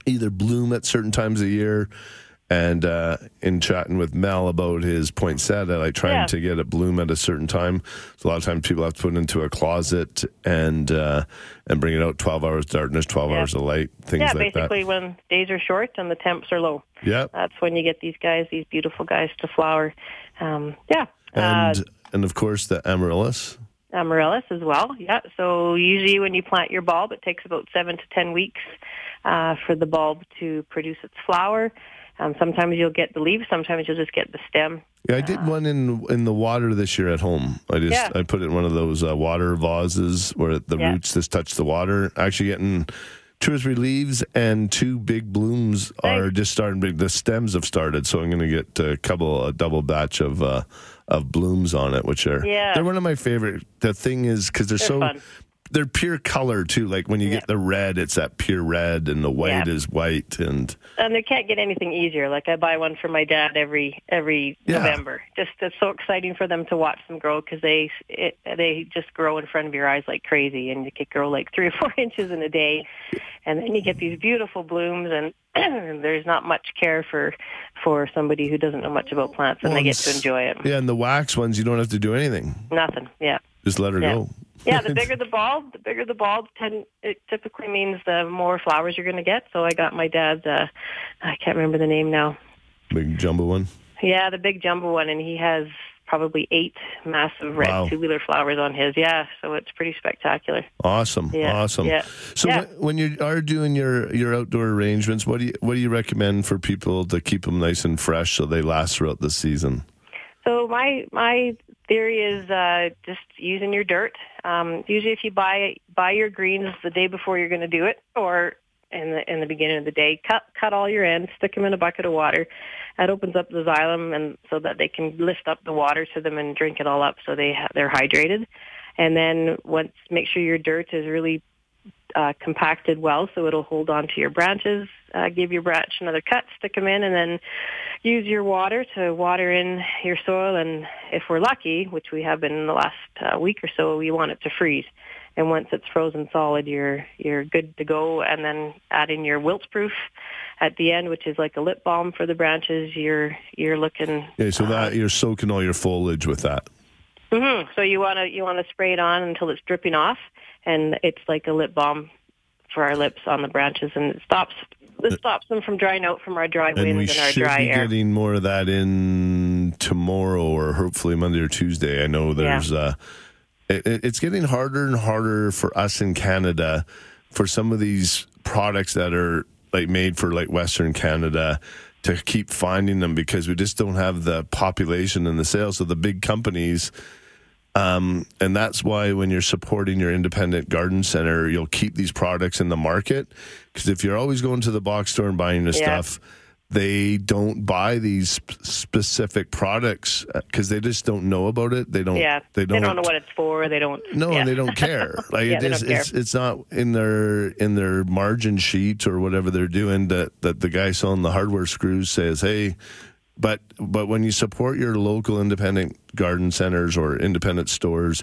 either bloom at certain times of year. And uh, in chatting with Mel about his poinsettia, like trying Yeah. to get it bloom at a certain time. So a lot of times people have to put it into a closet and uh, and bring it out twelve hours darkness, twelve Yeah. hours of light, things yeah, like basically when days are short and the temps are low. Yeah, That's when you get these guys, these beautiful guys, to flower. Um, yeah. and uh, and of course the amaryllis. Amaryllis as well. Yeah. So usually when you plant your bulb, it takes about seven to ten weeks uh, for the bulb to produce its flower. Um, sometimes you'll get the leaves. Sometimes you'll just get the stem. Yeah, I did one in in the water this year at home. I just Yeah. I put it in one of those uh, water vases where the Yeah. roots just touch the water. Actually, getting two or three leaves and two big blooms are just starting. big- The stems have started, so I'm going to get a couple a double batch of uh, of blooms on it, which are Yeah. they're one of my favorite. The thing is because they're, They're so. fun. They're pure color too. Like when you Yeah. get the red, it's that pure red, and the white Yeah. is white. And And they can't get anything easier. Like I buy one for my dad every every Yeah. November. Just it's so exciting for them to watch them grow because they it, they just grow in front of your eyes like crazy, and you could grow like <laughs> three or four inches in a day, and then you get these beautiful blooms, and <clears throat> there's not much care for for somebody who doesn't know much about plants, and Well, they get to enjoy it. yeah, and the wax ones, you don't have to do anything. Nothing. Yeah. Just let her go. Yeah, the bigger the bulb, the bigger the bulb. Ten, it typically means the more flowers you're going to get. So I got my dad's. Uh, I can't remember the name now. Big jumbo one. Yeah, the big jumbo one, and he has probably eight massive red Wow. tubular flowers on his. Yeah, so it's pretty spectacular. Awesome, Yeah, awesome. yeah, So yeah. when- when you are doing your your outdoor arrangements, what do you what do you recommend for people to keep them nice and fresh so they last throughout the season? So my my theory is uh, just using your dirt. Um, usually, if you buy buy your greens the day before you're going to do it, or in the in the beginning of the day, cut cut all your ends, stick them in a bucket of water. That opens up the xylem, and so that they can lift up the water to them and drink it all up, so they ha- they're hydrated. And then once, make sure your dirt is really uh, compacted well, so it'll hold on to your branches. Uh, give your branch another cut, stick them in, and then use your water to water in your soil. And if we're lucky, which we have been in the last uh, week or so, we want it to freeze. And once it's frozen solid, you're you're good to go. And then add in your Wilt-Pruf at the end, which is like a lip balm for the branches. You're you're looking. Yeah, so that you're soaking all your foliage with that. hmm So you want to you want to spray it on until it's dripping off, and it's like a lip balm for our lips on the branches, and it stops it stops them from drying out from our dry And we winds and our should dry be air. getting more of that in tomorrow or hopefully Monday or Tuesday. I know there's uh it, it- it's getting harder and harder for us in Canada for some of these products that are like made for like Western Canada to keep finding them because we just don't have the population and the sales. So the big companies um, and that's why when you're supporting your independent garden center, you'll keep these products in the market. Because if you're always going to the box store and buying the Yeah. stuff, they don't buy these specific products because they just don't know about it. They don't. yeah, They don't. they don't know what it's for. They don't. no, yeah. and they don't care. <laughs> Like Yeah, it don't care. it's it's not in their in their margin sheet or whatever they're doing that that the guy selling the hardware screws says, hey. But but when you support your local independent garden centers or independent stores,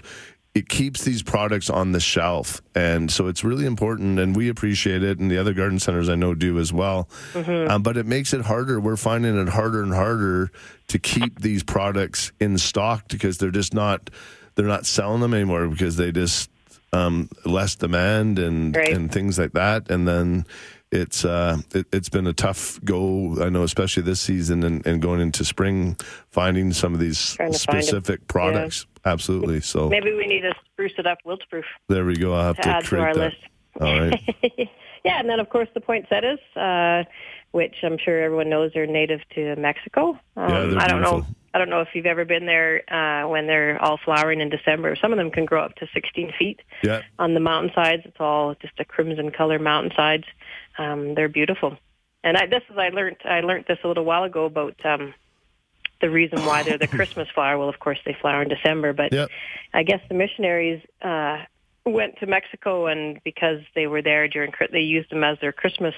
it keeps these products on the shelf. And so it's really important, and we appreciate it, and the other garden centers I know do as well. Mm-hmm. Um, but it makes it harder. We're finding it harder and harder to keep these products in stock because they're just not they're not selling them anymore because they just um, less demand and Right. and things like that. And then it's uh, it, it's been a tough go. I know, especially this season and, and going into spring, finding some of these Trying to find 'em. specific products. Absolutely. So Maybe we need to spruce it up wilts proof there we go. I'll have to to, add to our that. list. All right. <laughs> yeah, and then of course the poinsettias, uh, which I'm sure everyone knows are native to Mexico. Um, Yeah, they're I don't know. I don't know if you've ever been there uh, when they're all flowering in December. Some of them can grow up to 16 feet Yeah. on the mountainsides. It's all just a crimson color mountainsides. Um, they're beautiful. And I, this is I learned I learned this a little while ago about um, the reason why they're the <laughs> Christmas flower. Well, of course they flower in December, but Yep. I guess the missionaries uh, went to Mexico, and because they were there during, they used them as their Christmas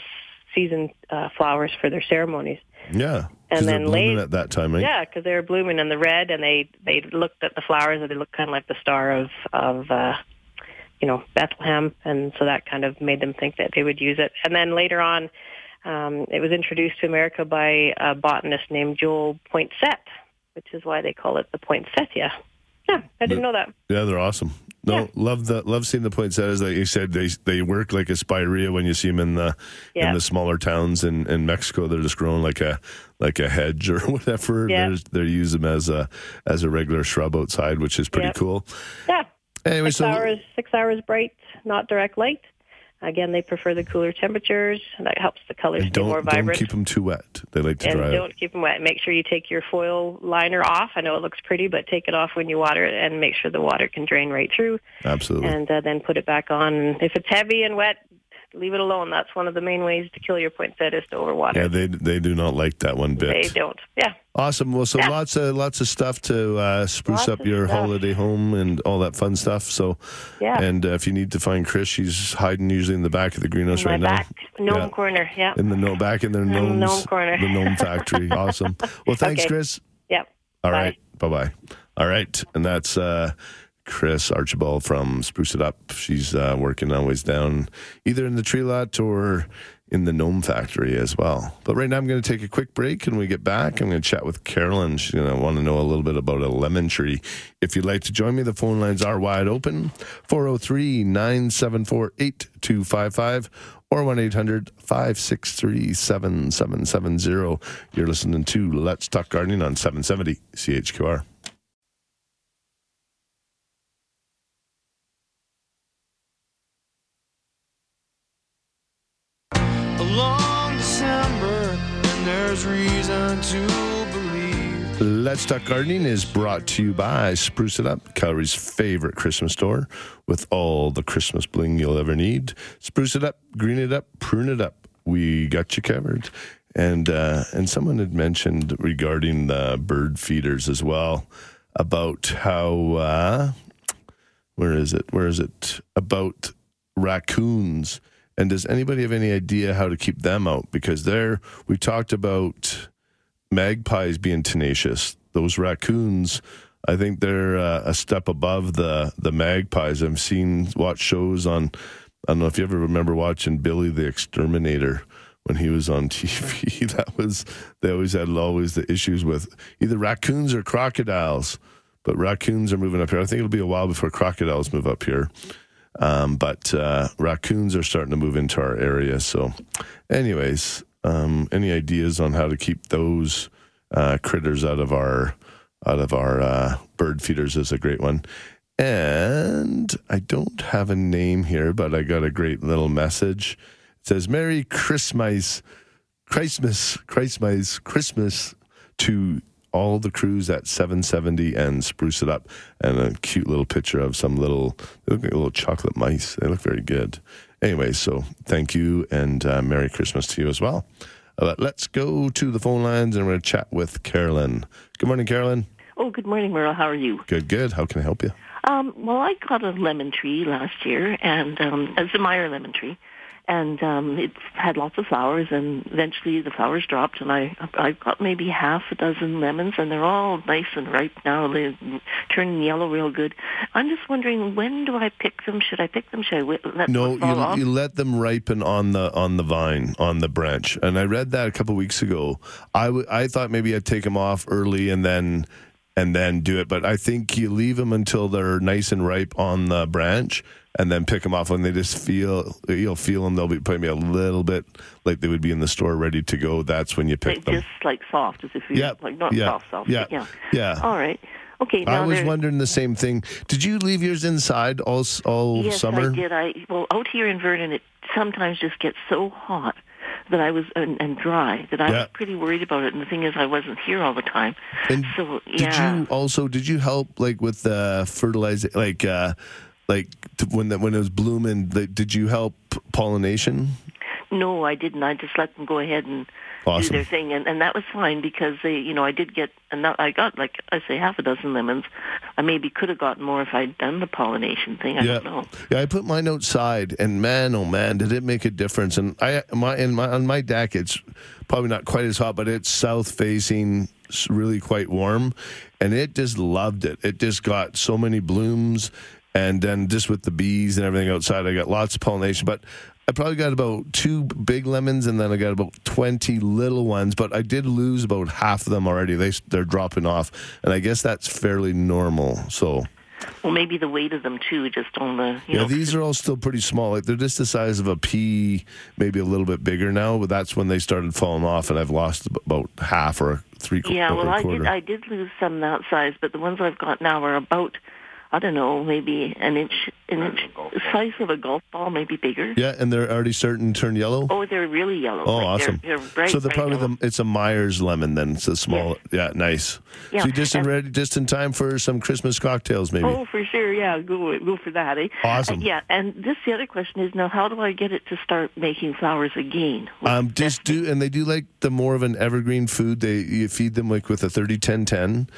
season uh, flowers for their ceremonies. Yeah, And then blooming late- at that time, right? Yeah, because they were blooming in the red, and they they looked at the flowers, and they looked kind of like the star of of uh, you know Bethlehem, and so that kind of made them think that they would use it. And then later on, um, it was introduced to America by a botanist named Joel Poinsett, which is why they call it the poinsettia. Yeah, I didn't know that. Yeah, they're awesome. No, Yeah. love the love seeing the poinsettias. Like you said, they they work like a spirea when you see them in the in the smaller towns in, in Mexico. They're just growing like a like a hedge <laughs> or whatever. Yeah. They're, they use them as a as a regular shrub outside, which is pretty Yep. cool. Yeah, Anyway, six so hours six hours bright, not direct light. Again, they prefer the cooler temperatures. and That helps the colors and stay more don't don't keep them too wet. They like to and dry out. don't keep them wet. Make sure you take your foil liner off. I know it looks pretty, but take it off when you water it, and make sure the water can drain right through. Absolutely. And uh, then put it back on. If it's heavy and wet, leave it alone. That's one of the main ways to kill your poinsettias to overwater. yeah, they they do not like that one bit. they don't. Yeah. Awesome. Well, so Yeah. lots of lots of stuff to uh, spruce Lots up your stuff. holiday home and all that fun stuff. So, Yeah. and uh, if you need to find Chris, she's hiding usually in the back of the greenhouse right back now. gnome Yeah. corner. Yeah. In the no back in the gnomes, gnome corner. the gnome factory. <laughs> awesome. Well, thanks, Okay. Chris. Yep. All Bye. right. Bye bye. All right. And that's uh, Chris Archibald from Spruce It Up. She's uh, working always down either in the tree lot or in the gnome factory as well. But right now, I'm going to take a quick break. And we get back, I'm going to chat with Carolyn. She's going to want to know a little bit about a lemon tree. If you'd like to join me, the phone lines are wide open 403 974 8255 or 1 800 563 7770. You're listening to Let's Talk Gardening on 770 CHQR. Let's Gardening is brought to you by Spruce It Up, Calgary's favorite Christmas store with all the Christmas bling you'll ever need. Spruce it up, green it up, prune it up. We got you covered. And uh, and someone had mentioned regarding the bird feeders as well about how uh, where is it? Where is it? About raccoons. And does anybody have any idea how to keep them out? Because there, we talked about magpies being tenacious. Those raccoons, I think they're uh, a step above the the magpies. I've seen watch shows on. I don't know if you ever remember watching Billy the Exterminator when he was on <laughs> TV. That was they always had always the issues with either raccoons or crocodiles. But raccoons are moving up here. I think it'll be a while before crocodiles move up here. Um, but uh, raccoons are starting to move into our area. So, anyways, um, any ideas on how to keep those uh, critters out of our out of our uh, bird feeders is a great one. And I don't have a name here, but I got a great little message. It says, "Merry Christmas, Christmas, Christmas, Christmas to." All the crews at 770 and spruce it up, and a cute little picture of some little, they look like little chocolate mice. They look very good. Anyway, so thank you and uh, Merry Christmas to you as well. Let's go to the phone lines and we're going to chat with Carolyn. Good morning, Carolyn. Oh, good morning, Merle. How are you? Good, good. How can I help you? Um, well, I got a lemon tree last year, and um, it's a Meyer lemon tree, and um, it had lots of flowers. And eventually, the flowers dropped, and I I got maybe half a dozen lemons, and they're all nice and ripe now. They're turning yellow real good. I'm just wondering, when do I pick them? Should I pick them? Should I wait, let No, them you, you let them ripen on the on the vine on the branch, and I read that a couple weeks ago. I w- I thought maybe I'd take them off early and then and then do it, but I think you leave them until they're nice and ripe on the branch, and then pick them off when they just feel you'll feel them. They'll be maybe a little bit like they would be in the store, ready to go. That's when you pick Like, them. just like soft, as if you Yeah, like not yeah, soft, soft. yeah, yeah. yeah. All right. Okay. I was wondering the same thing. Did you leave yours inside all all yes, summer? I did. I well out here in Vernon, it sometimes just gets so hot that I was and, and dry that I Yeah. was pretty worried about it. And the thing is, I wasn't here all the time. And so Did you also did you help like with the fertilizer like uh like when the, when it was blooming like, did you help pollination? No, I didn't. I just let them go ahead and Awesome. do their thing, and and that was fine because they, you know, I did get enough. I got like I say half a dozen lemons. I maybe could have gotten more if I'd done the pollination thing. I yeah. don't know. Yeah, I put mine outside and man oh man did it make a difference and I my in my on my deck it's probably not quite as hot but it's south facing really quite warm and it just loved it. It just got so many blooms and then just with the bees and everything outside I got lots of pollination but I probably got about two big lemons and then I got about 20 little ones, but I did lose about half of them already. They, they're dropping off. And I guess that's fairly normal. So, Well, maybe the weight of them too, just on the. You yeah, know, these are all still pretty small. Like they're just the size of a pea, maybe a little bit bigger now, but that's when they started falling off, and I've lost about half or three Yeah, well, I did. I did lose some that size, but the ones I've got now are about, I don't know, maybe an inch, an inch, the size of a golf ball, maybe bigger. yeah, and they're already starting to turn yellow. Oh, they're really yellow. Oh, Like, they're- awesome! They're, bright, so they're probably yellow. the it's a Myers lemon then. It's a small, yeah, nice. Yeah, So you just in ready, just in time for some Christmas cocktails, maybe. Oh, for sure. Yeah, go go for that. Eh? Awesome. Uh, yeah, and this the other question is now, how do I get it to start making flowers again? Um, just do, and they do like the more of an evergreen food. They you feed them like with a 30 10 10.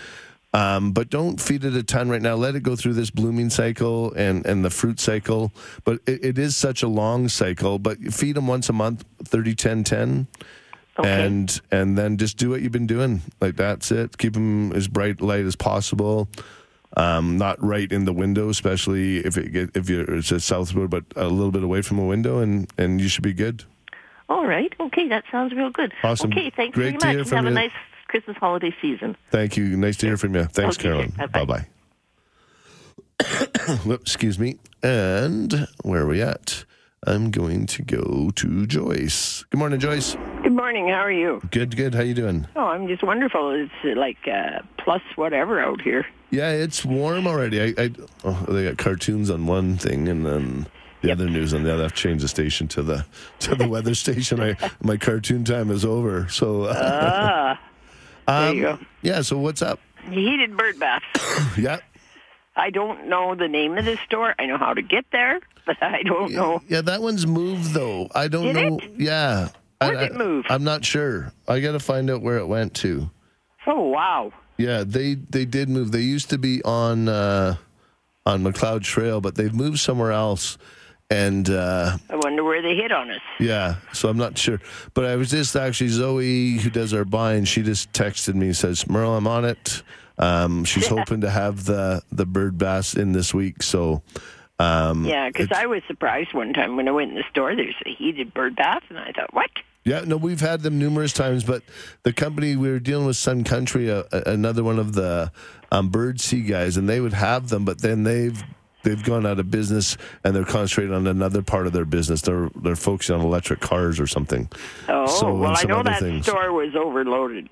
Um, but don't feed it a ton right now. Let it go through this blooming cycle and, and the fruit cycle. But it, it is such a long cycle. But feed them once a month, 30 10 10. And and then just do what you've been doing. Like that's it. Keep them as bright light as possible. Um, not right in the window, especially if it get, if you're it's a southward, but a little bit away from a window, and and you should be good. All right. Okay, that sounds real good. Awesome. Okay, thanks Great very much. have a you. nice Christmas holiday season. Thank you. Nice to hear from you. Thanks, Okay, Carolyn. sure. Bye bye. Excuse me. And where are we at? I'm going to go to Joyce. Good morning, Joyce. Good morning. How are you? Good, good. How you doing? Oh, I'm just wonderful. It's uh, like uh, plus whatever out here. Yeah, it's warm already. I, I oh, they got cartoons on one thing, and then the other news on the other. I've changed the station to the to the weather <laughs> station. I my cartoon time is over. So, <laughs> Ah, there um, you go. yeah. So what's up? Heated bird baths. <coughs> Yeah, I don't know the name of the store. I know how to get there, but I don't know. yeah. That one's moved though. I don't Did know. it? Yeah. Where'd I, it move? I'm not sure. I got to find out where it went to. Oh wow. Yeah, they they did move. They used to be on uh, on Macleod Trail, but they've moved somewhere else. And uh, I wonder where they hit on us. yeah, so I'm not sure. But I was just actually Zoe, who does our buying. She just texted me says, "Merle, I'm on it." Um, she's <laughs> hoping to have the the bird bass in this week. So um, Yeah, because I was surprised one time when I went in the store. There's a heated bird bath, and I thought, what? Yeah, no, we've had them numerous times, but the company we were dealing with, Sun Country, uh, uh, another one of the um, bird sea guys, and they would have them, but then they've they've gone out of business and they're concentrating on another part of their business. They're they're focusing on electric cars or something. Oh, So, well, I know that things. store was overloaded,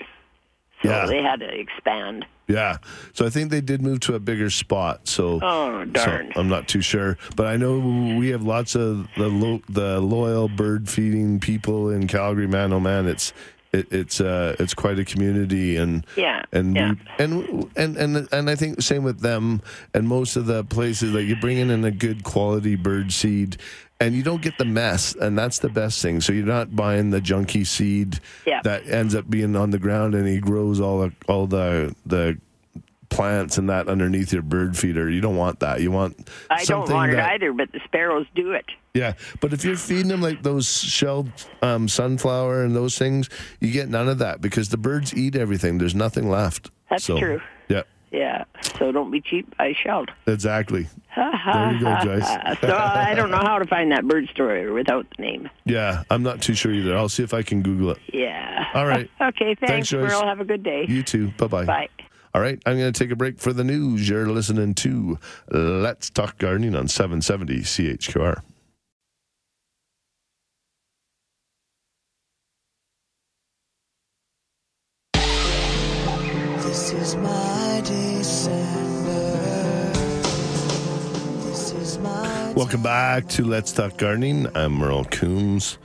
so Yeah. they had to expand. Yeah, so I think they did move to a bigger spot. So, Oh, darn. so I'm not too sure, but I know we have lots of the lo- the loyal bird feeding people in Calgary. Man, oh man, it's it, it's uh it's quite a community and Yeah, and yeah. we, and and and and I think same with them and most of the places like you bring in a good quality bird seed. And you don't get the mess, and that's the best thing. So you're not buying the junky seed Yeah. that ends up being on the ground, and he grows all the all the the plants and that underneath your bird feeder. You don't want that. You want I don't want it that- either, but the sparrows do it. Yeah, but if you're feeding them like those shelled um, sunflower and those things, you get none of that because the birds eat everything. There's nothing left. That's So, true. Yeah, Yeah. So don't be cheap. I shelled. exactly. <laughs> There you go, Joyce. so I don't know how to find that bird story without the name. Yeah, I'm not too sure either. I'll see if I can Google it. Yeah. All right. <laughs> okay. Thanks, Thanks, Joyce. Merle. Have a good day. You too. Bye bye bye. All right, I'm going to take a break for the news. You're listening to Let's Talk Gardening on 770 CHQR. This is my December. This is my Welcome back to Let's Talk Gardening. I'm Merle Coombs,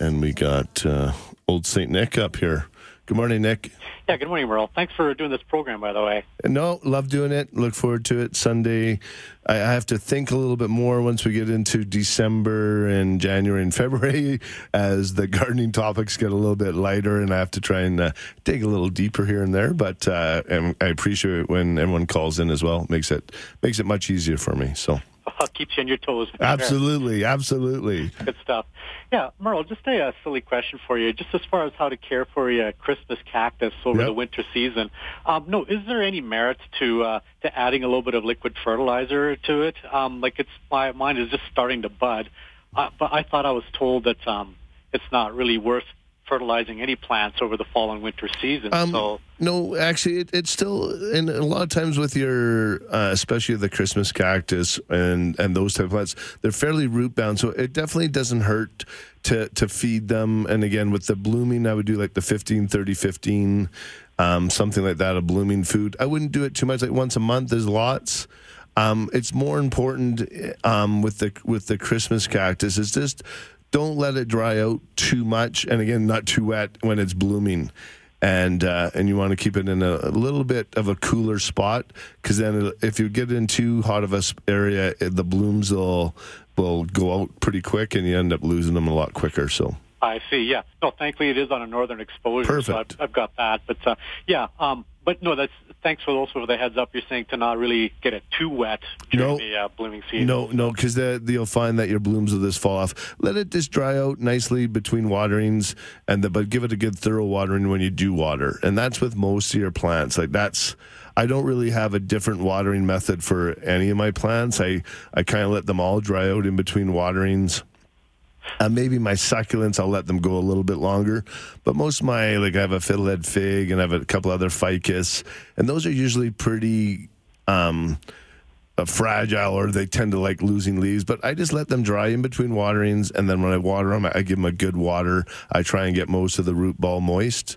and we got uh, old St. Nick up here. Good morning, Nick. Yeah, good morning, Merle. Thanks for doing this program, by the way. No, love doing it. Look forward to it. Sunday. I have to think a little bit more once we get into December and January and February <laughs> as the gardening topics get a little bit lighter and I have to try and uh, dig a little deeper here and there. But uh, and I appreciate it when everyone calls in as well. makes it makes it much easier for me. So <laughs> Keeps you on your toes. <laughs> absolutely, absolutely. Good stuff. Yeah, Merle, just a, uh silly question for you. Just as far as how to care for your Christmas cactus over Yep. the winter season. Um, no, is there any merit to uh, to adding a little bit of liquid fertilizer to it? Um, like it's my mine is just starting to bud, uh, but I thought I was told that um, it's not really worth fertilizing any plants over the fall and winter season. Um, so No, actually, it, it's still, and a lot of times with your, uh, especially the Christmas cactus and and those type of plants, they're fairly root bound, so it definitely doesn't hurt to to feed them. And again, with the blooming, I would do like the 15, 30, 15, um, something like that, a blooming food. I wouldn't do it too much, like once a month. There's lots. Um, it's more important um, with the with the Christmas cactus. It's just don't let it dry out too much, and again, not too wet when it's blooming. And uh, and you want to keep it in a, a little bit of a cooler spot because then if you get in too hot of a area, the blooms will will go out pretty quick, and you end up losing them a lot quicker. So I see. Yeah. No, thankfully it is on a northern exposure, so I've, Perfect. I've got that. But uh, yeah, um, but no, that's thanks for also for the heads up. You're saying to not really get it too wet during No. the uh, blooming season. No, no, because you'll find that your blooms will just fall off. Let it just dry out nicely between waterings, and the, but give it a good thorough watering when you do water, and that's with most of your plants. Like that's, I don't really have a different watering method for any of my plants. I I kind of let them all dry out in between waterings. Uh, maybe my succulents, I'll let them go a little bit longer. But most of my, like, I have a fiddlehead fig and I have a couple other ficus, and those are usually pretty um, uh, fragile or they tend to like losing leaves. But I just let them dry in between waterings, and then when I water them, I give them a good water. I try and get most of the root ball moist,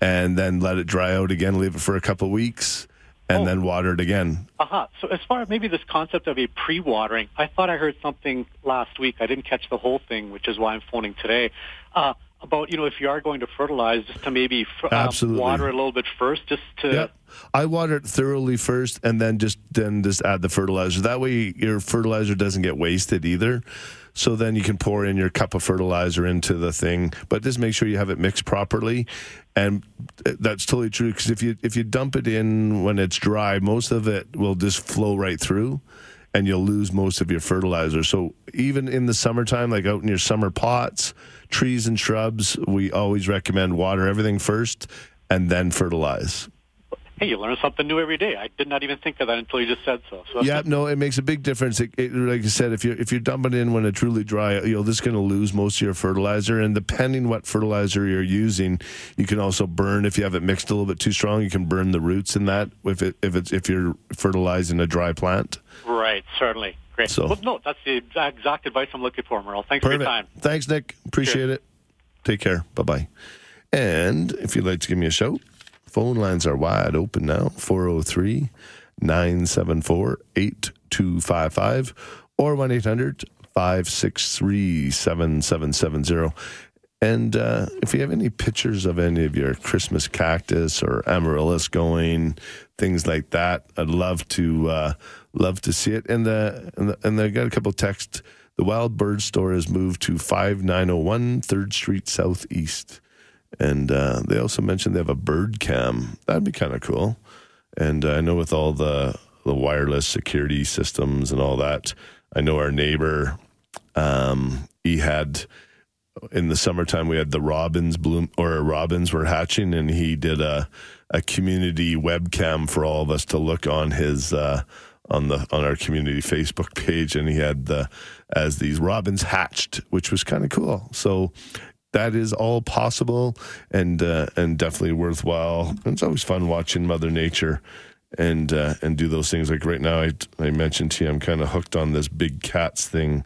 and then let it dry out again. Leave it for a couple weeks, and then water it again. Uh-huh. So as far as maybe this concept of a pre-watering, I thought I heard something last week. I didn't catch the whole thing, which is why I'm phoning today. Uh, about you know if you are going to fertilize, just to maybe um, water it a little bit first, just to Yeah. I water it thoroughly first, and then just then just add the fertilizer. That way, your fertilizer doesn't get wasted either. So then you can pour in your cup of fertilizer into the thing, but just make sure you have it mixed properly. And that's totally true because if you if you dump it in when it's dry, most of it will just flow right through, and you'll lose most of your fertilizer. So even in the summertime, like out in your summer pots, trees and shrubs, we always recommend water everything first and then fertilize. Hey, you learn something new every day. I did not even think of that until you just said so. so Yeah, no, it makes a big difference. It, it, like I said, if you're if you're dumping in when it's truly dry, you know this is going to lose most of your fertilizer. And depending what fertilizer you're using, you can also burn if you have it mixed a little bit too strong. You can burn the roots in that if it if it's if you're fertilizing a dry plant. Right, certainly. Great. So- Well, no, that's the exact exact advice I'm looking for, Merle. Thanks for your time. Thanks, Nick. Appreciate it. Take care. Bye bye. And if you'd like to give me a shout, phone lines are wide open now 403 974 8255 or 1 800 563 7770. And uh, if you have any pictures of any of your Christmas cactus or amaryllis going, things like that, I'd love to uh, love to see it. And uh, and, the, and I got a couple texts. The Wild Bird Store has moved to 5901 3rd Street Southeast. And uh, they also mentioned they have a bird cam. That'd be kind of cool. And uh, I know with all the the wireless security systems and all that, I know our neighbor, um, he had in the summertime we had the robins bloom or robins were hatching, and he did a a community webcam for all of us to look on his. Uh, on the on our community Facebook <laughs> page, and he had the as these robins hatched, which was kind of cool. So that is all possible and uh, and definitely worthwhile. And it's always fun watching Mother Nature and uh, and do those things. Like right now, I I mentioned to you, I'm kind of hooked on this big cats thing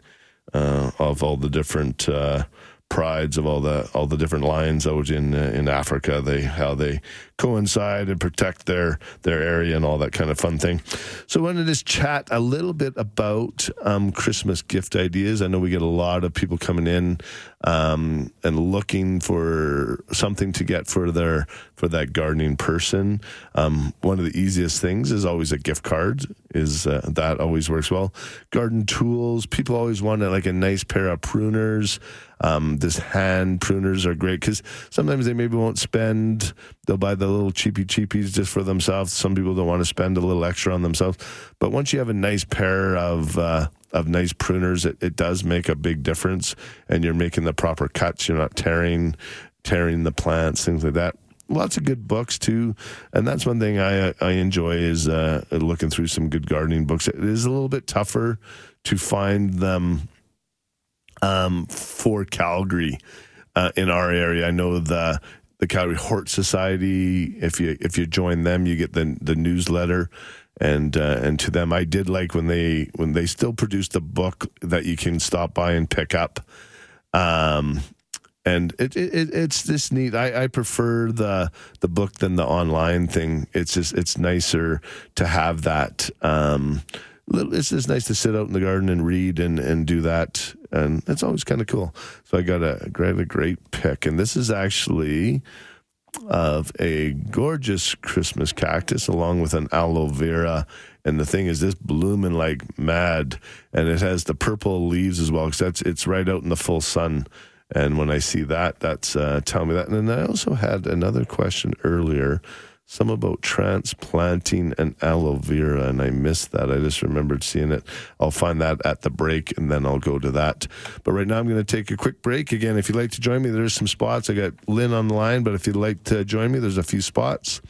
uh, of all the different. Uh, prides of all the all the different lions out in uh, in Africa they how they coincide and protect their their area and all that kind of fun thing. So I wanted to chat a little bit about um, Christmas gift ideas. I know we get a lot of people coming in um, and looking for something to get for their for that gardening person. Um, one of the easiest things is always a gift card is uh, that always works well. Garden tools people always want like a nice pair of pruners. Um, this hand pruners are great because sometimes they maybe won't spend. They'll buy the little cheapy cheapies just for themselves. Some people don't want to spend a little extra on themselves. But once you have a nice pair of uh, of nice pruners, it, it does make a big difference, and you're making the proper cuts. You're not tearing tearing the plants, things like that lots of good books too, and that's one thing I I enjoy is uh, looking through some good gardening books. It is a little bit tougher to find them um, for Calgary uh, in our area. I know the the Calgary Hort Society. If you if you join them, you get the the newsletter. And uh, and to them, I did like when they when they still produced a book that you can stop by and pick up. Um, and it, it it's this neat. I, I prefer the the book than the online thing. It's just it's nicer to have that. Um, it's just nice to sit out in the garden and read and, and do that. And it's always kind of cool. So I got a great, a great pick. And this is actually of a gorgeous Christmas cactus along with an aloe vera. And the thing is, this blooming like mad, and it has the purple leaves as well because that's it's right out in the full sun. And when I see that, that's uh, telling me that. And then I also had another question earlier some about transplanting an aloe vera, and I missed that. I just remembered seeing it. I'll find that at the break, and then I'll go to that. But right now, I'm going to take a quick break. Again, if you'd like to join me, there's some spots. I got Lynn on the line, but if you'd like to join me, there's a few spots.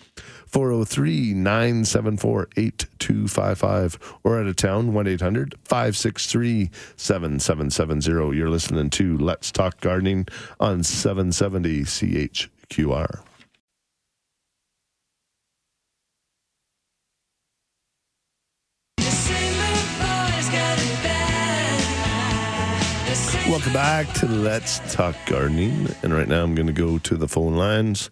403 974 8255 or out of town 1 800 563 7770. You're listening to Let's Talk Gardening on 770 CHQR. Welcome back to Let's Talk Gardening. And right now I'm going to go to the phone lines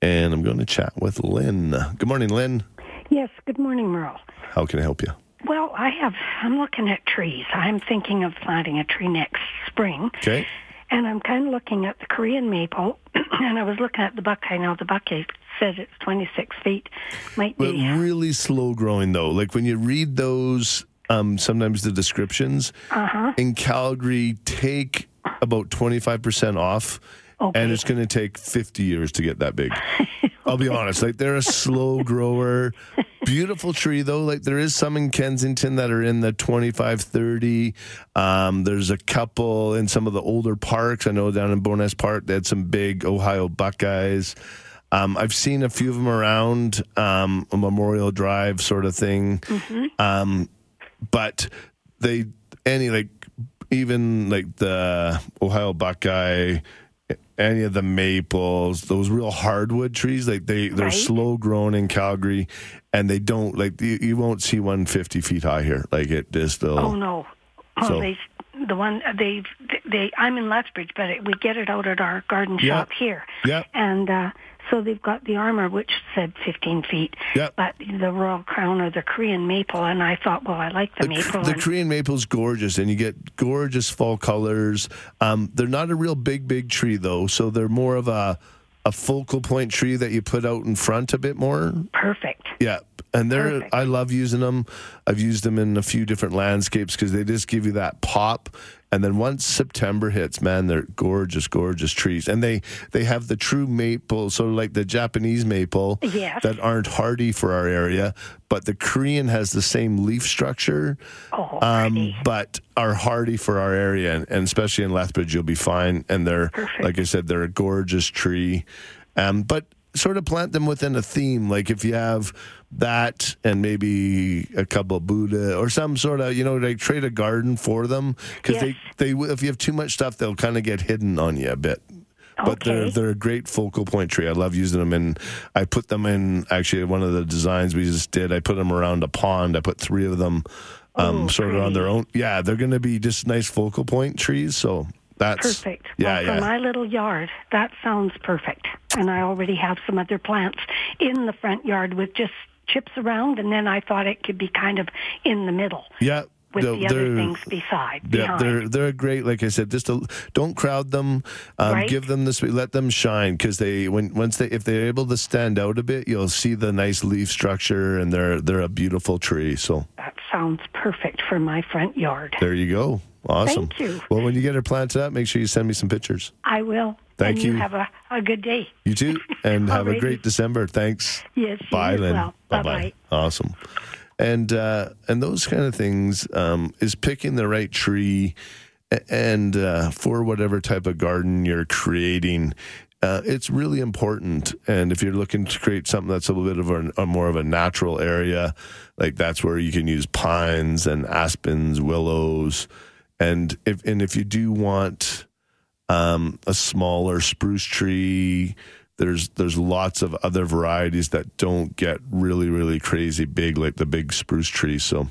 and I'm going to chat with Lynn. Good morning, Lynn. Yes, good morning, Merle. How can I help you? Well, I have, I'm looking at trees. I'm thinking of planting a tree next spring. Okay. And I'm kind of looking at the Korean maple, <clears throat> and I was looking at the buckeye. Now, the buckeye says it's 26 feet. Might But be. really slow growing, though. Like when you read those, um, sometimes the descriptions Uh-huh. in Calgary take about 25% off. And it's going to take 50 years to get that big. <laughs> I'll be honest. Like, they're a slow <laughs> grower. Beautiful tree, though. Like, there is some in Kensington that are in the 25, 30. Um, there's a couple in some of the older parks. I know down in Bowness Park, they had some big Ohio Buckeyes. Um, I've seen a few of them around um, a Memorial Drive sort of thing. Um, but they, any, like, even like the Ohio Buckeye, any of the maples, those real hardwood trees, like they they're Right. slow growing in Calgary, and they don't like you, you won't see one 50 feet high here. Like it is still. Oh, no. Oh, So- they, the one, they, they, I'm in Lethbridge, but it, we get it out at our garden Yeah. shop here. Yeah. And, uh, so they've got the Amur, which said 15 feet, Yeah. but the Royal Crown or the Korean maple, and I thought, well, I like the, maple. The and- Korean maple's gorgeous, and you get gorgeous fall colors. Um, they're not a real big, big tree though, so they're more of a a focal point tree that you put out in front a bit more. Perfect. Yeah, and they're I love using them. I've used them in a few different landscapes because they just give you that pop, And then once September hits, man, they're gorgeous, gorgeous trees. And they they have the true maple, sort of like the Japanese maple Yes. that aren't hardy for our area, but the Korean has the same leaf structure, Oh, um, but are hardy for our area, and, and especially in Lethbridge, you'll be fine. And they're, like I said, they're a gorgeous tree. Um, but sort of plant them within a theme, like if you have that and maybe a couple of Buddha or some sort of, you know, like trade a garden for them because they, they, if you have too much stuff, they'll kind of get hidden on you a bit Okay. but they're they're a great focal point tree. I love using them and I put them in actually one of the designs we just did. I put them around a pond. I put three of them, um, Oh, sort of on their own. Yeah, they're going to be just nice focal point trees. So that's Perfect. Yeah, well, yeah. For my little yard, that sounds perfect. And I already have some other plants in the front yard with just chips around, and then I thought it could be kind of in the middle yeah. With they're- the other things beside. Yeah, they're they're great. Like I said, just a, don't crowd them. Um, Right. Give them this. Let them shine because they when once they if they're able to stand out a bit, you'll see the nice leaf structure and they're they're a beautiful tree. So That sounds perfect for my front yard. there you go. Awesome. Thank you. Well, when you get her planted up, make sure you send me some pictures. I will. Thank you. you. have a, a good day. You too, <laughs> and have a great December. Thanks. Yes, Bye, Lynn. well. Bye-bye. Awesome. And uh, and those kind of things um, is picking the right tree, and uh, for whatever type of garden you're creating. Uh, it's really important, and if you're looking to create something that's a little bit of a, a more of a natural area, like that's where you can use pines and aspens, willows, and if and if you do want um, a smaller spruce tree. There's there's lots of other varieties that don't get really really crazy big like the big spruce tree. So,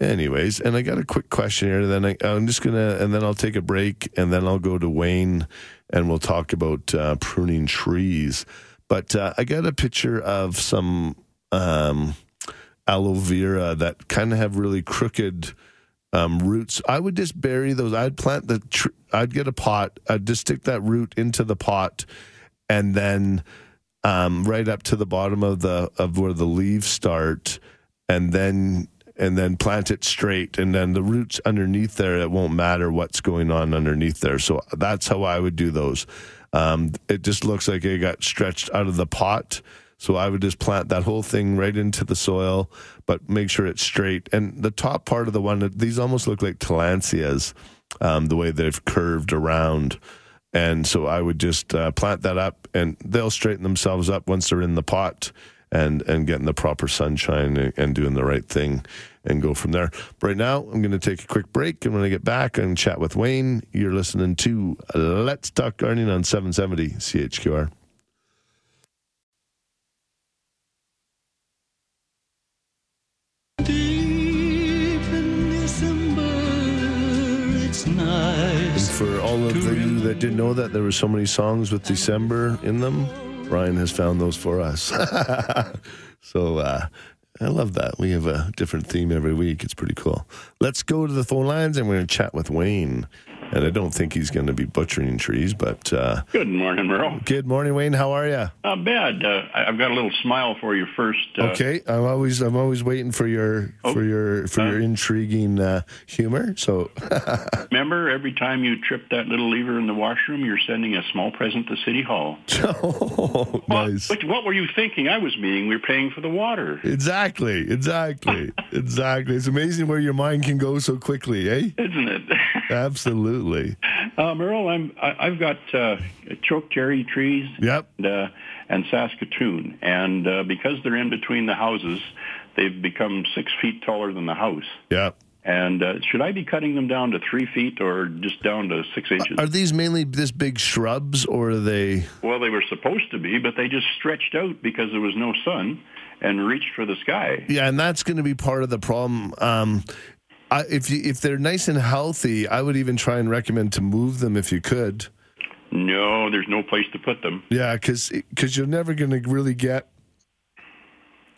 anyways, and I got a quick question here. and Then I, I'm just gonna and then I'll take a break and then I'll go to Wayne and we'll talk about uh, pruning trees. But uh, I got a picture of some um, aloe vera that kind of have really crooked um, roots. I would just bury those. I'd plant the. Tr- I'd get a pot. I'd just stick that root into the pot, and then um, right up to the bottom of the of where the leaves start, and then and then plant it straight, and then the roots underneath there. It won't matter what's going on underneath there. So that's how I would do those. Um, it just looks like it got stretched out of the pot. So I would just plant that whole thing right into the soil, but make sure it's straight. And the top part of the one, these almost look like tillandsias, um, the way they've curved around. And so I would just uh, plant that up, and they'll straighten themselves up once they're in the pot and and getting the proper sunshine and, and doing the right thing, and go from there. But right now, I'm going to take a quick break, and when I get back and chat with Wayne, you're listening to Let's Talk Gardening on 770 CHQR. All of you that didn't know that there were so many songs with December in them, Ryan has found those for us. <laughs> so uh, I love that. We have a different theme every week. It's pretty cool. Let's go to the phone lines and we're going to chat with Wayne. And I don't think he's going to be butchering trees, but uh, Good morning, Merle. good morning, Wayne. How are you? Not bad. Uh, I've got a little smile for you first. Uh, okay, I'm always I'm always waiting for your for your for your intriguing uh, humor. So <laughs> Remember, every time you trip that little lever in the washroom, you're sending a small present to City Hall. <laughs> oh, nice. What were you thinking? I was meaning we're paying for the water. Exactly, exactly, <laughs> exactly. It's amazing where your mind can go so quickly, eh? Isn't it? <laughs> Absolutely. Uh, Merle, I'm, I, I've got uh, choke cherry trees yep. and, uh, and Saskatoon. And uh, because they're in between the houses, they've become six feet taller than the house. Yep. And uh, should I be cutting them down to three feet or just down to six inches? Are these mainly this big shrubs, or are they? Well, they were supposed to be, but they just stretched out because there was no sun and reached for the sky. Yeah, and that's going to be part of the problem. Um, I, if you, if they're nice and healthy, I would even try and recommend to move them if you could. No, there's no place to put them. Yeah, because you're never going to really get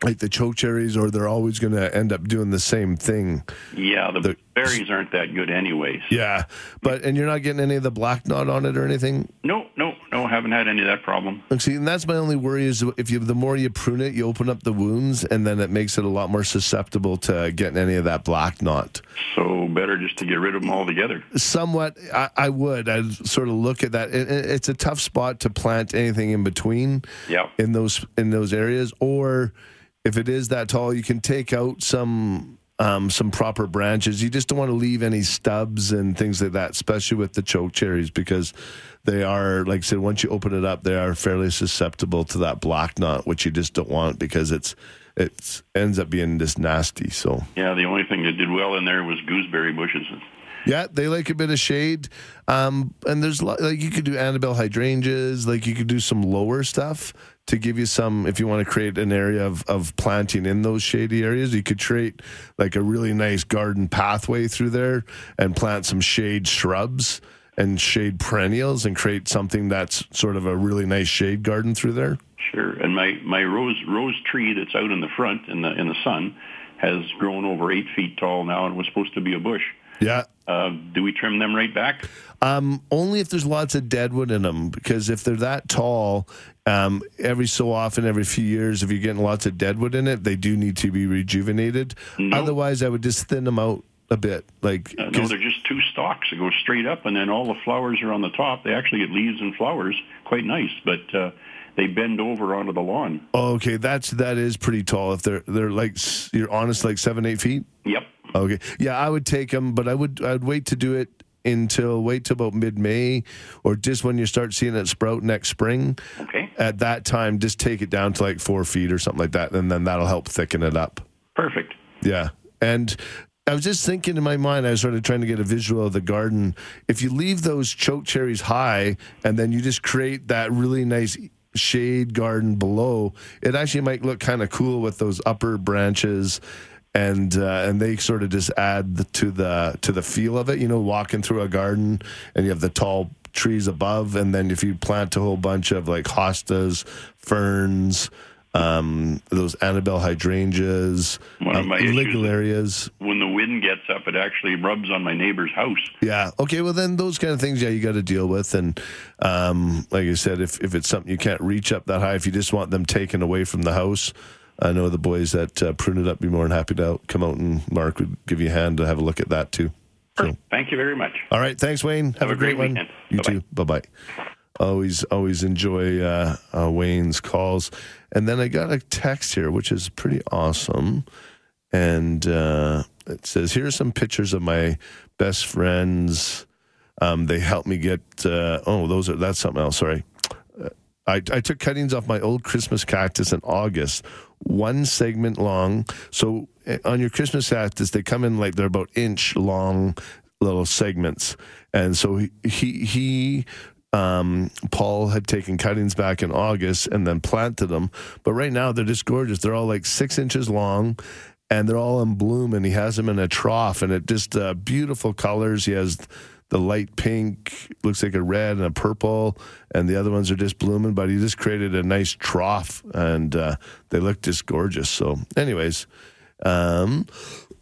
like the choke cherries, or they're always going to end up doing the same thing. Yeah, the, berries aren't that good anyways. Yeah, but and you're not getting any of the black knot on it or anything. No, no, no. haven't had any of that problem. Look, see, and that's my only worry is if you the more you prune it, you open up the wounds, and then it makes it a lot more susceptible to getting any of that black knot. So better just to get rid of them altogether. Somewhat, I, I would. I'd sort of look at that. It- it's a tough spot to plant anything in between. Yeah. In those in those areas, or if it is that tall, you can take out some. Um, some proper branches. You just don't want to leave any stubs and things like that, especially with the choke cherries, because they are, like I said, once you open it up, they are fairly susceptible to that black knot, which you just don't want because it's it ends up being just nasty. So Yeah, the only thing that did well in there was gooseberry bushes. yeah, they like a bit of shade. Um, and there's like you could do Annabelle hydrangeas, like you could do some lower stuff to give you some if you want to create an area of, of planting in those shady areas. You could create like a really nice garden pathway through there and plant some shade shrubs and shade perennials and create something that's sort of a really nice shade garden through there. Sure. And my, my rose rose tree that's out in the front in the in the sun has grown over eight feet tall now and was supposed to be a bush. Yeah. Uh, do we trim them right back? Um, only if there's lots of deadwood in them, because if they're that tall, um, every so often, every few years, if you're getting lots of deadwood in it, they do need to be rejuvenated. Otherwise, I would just thin them out a bit. Like, Uh, no, they're just two stalks that go straight up, and then all the flowers are on the top. They actually get leaves and flowers, quite nice, but uh, they bend over onto the lawn. okay, that's that is pretty tall. If they're they're like you're honest, like seven eight feet. Yep. Okay, yeah, I would take them, but I would I'd wait to do it until wait till about mid May, or just when you start seeing it sprout next spring. Okay. At that time, just take it down to like four feet or something like that, and then that'll help thicken it up. Perfect. Yeah. And I was just thinking in my mind, I was sort of trying to get a visual of the garden. If you leave those choke cherries high and then you just create that really nice shade garden below, it actually might look kind of cool with those upper branches. And uh, and they sort of just add the, to the to the feel of it, you know, walking through a garden and you have the tall trees above, and then if you plant a whole bunch of like hostas, ferns, um, those Annabelle hydrangeas, One of um, my issues ligularias. When the wind gets up, it actually rubs on my neighbor's house. Yeah. Okay. Well, then those kind of things, yeah, you got to deal with. And um, like I said, if if it's something you can't reach up that high, if you just want them taken away from the house, I know the boys that uh, prune it up be more than happy to come out and Mark would give you a hand to have a look at that too. So, Thank you very much. all right. Thanks, Wayne. Have, a a great, great one. weekend. You too. Bye bye. Always, always enjoy uh, uh, Wayne's calls. And then I got a text here, which is pretty awesome. And uh, it says, "Here are some pictures of my best friends. Um, they helped me get. Uh, oh, those are that's something else. Sorry." Uh, I, I took cuttings off my old Christmas cactus in August, one segment long. So uh, on your Christmas cactus, they come in like they're about inch long little segments. And so he he, he um, Paul had taken cuttings back in August and then planted them. But right now they're just gorgeous. They're all like six inches long. And they're all in bloom, and he has them in a trough, and it just uh, beautiful colors. He has the light pink, looks like a red and a purple, and the other ones are just blooming. But he just created a nice trough, and uh, they look just gorgeous. So, anyways, um,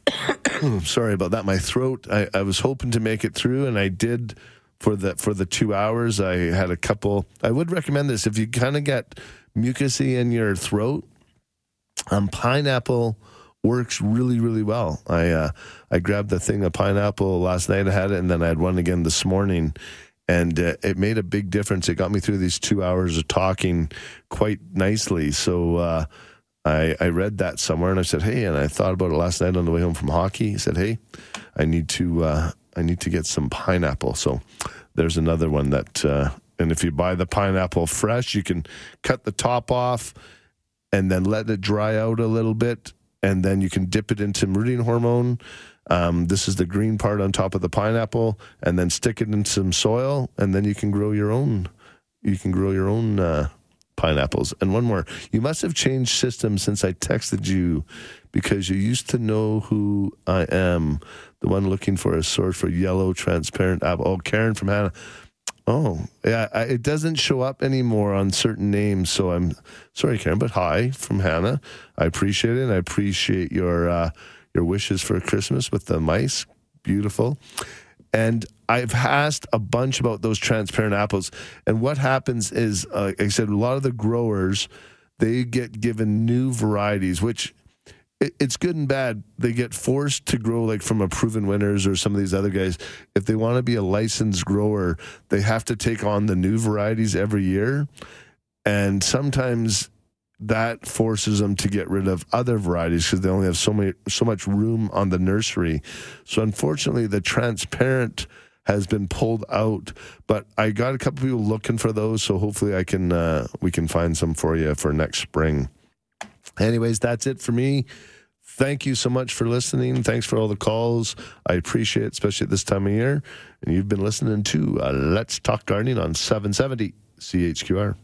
<coughs> sorry about that. My throat. I, I was hoping to make it through, and I did for the for the two hours. I had a couple. I would recommend this if you kind of get mucusy in your throat. Um, pineapple works really really well. I uh, I grabbed the thing of pineapple last night. I had it, and then I had one again this morning, and uh, it made a big difference. It got me through these two hours of talking quite nicely. So. Uh, I, I read that somewhere and I said, hey, and I thought about it last night on the way home from hockey. I said, hey, I need to uh, I need to get some pineapple. So there's another one that, uh, and if you buy the pineapple fresh, you can cut the top off and then let it dry out a little bit, and then you can dip it into rooting hormone. Um, this is the green part on top of the pineapple, and then stick it in some soil, and then you can grow your own. You can grow your own uh, pineapples. And one more, you must have changed systems since I texted you, because you used to know who I am, the one looking for a source for yellow transparent apple. Oh, Karen from Hanna. Oh, yeah. I, it doesn't show up anymore on certain names, so I'm sorry, Karen. But hi from Hanna. I appreciate it. And I appreciate your uh, your wishes for Christmas with the mice. Beautiful. And I've asked a bunch about those transparent apples. And what happens is, uh, like I said, a lot of the growers, they get given new varieties, which it's good and bad. They get forced to grow like from a proven winners or some of these other guys. If they want to be a licensed grower, they have to take on the new varieties every year. And sometimes that forces them to get rid of other varieties because they only have so many so much room on the nursery. So unfortunately, the transparent has been pulled out. But I got a couple people looking for those, so hopefully I can uh, we can find some for you for next spring. Anyways, that's it for me. Thank you so much for listening. Thanks for all the calls. I appreciate it, especially at this time of year. And you've been listening to uh, Let's Talk Gardening on 770 CHQR.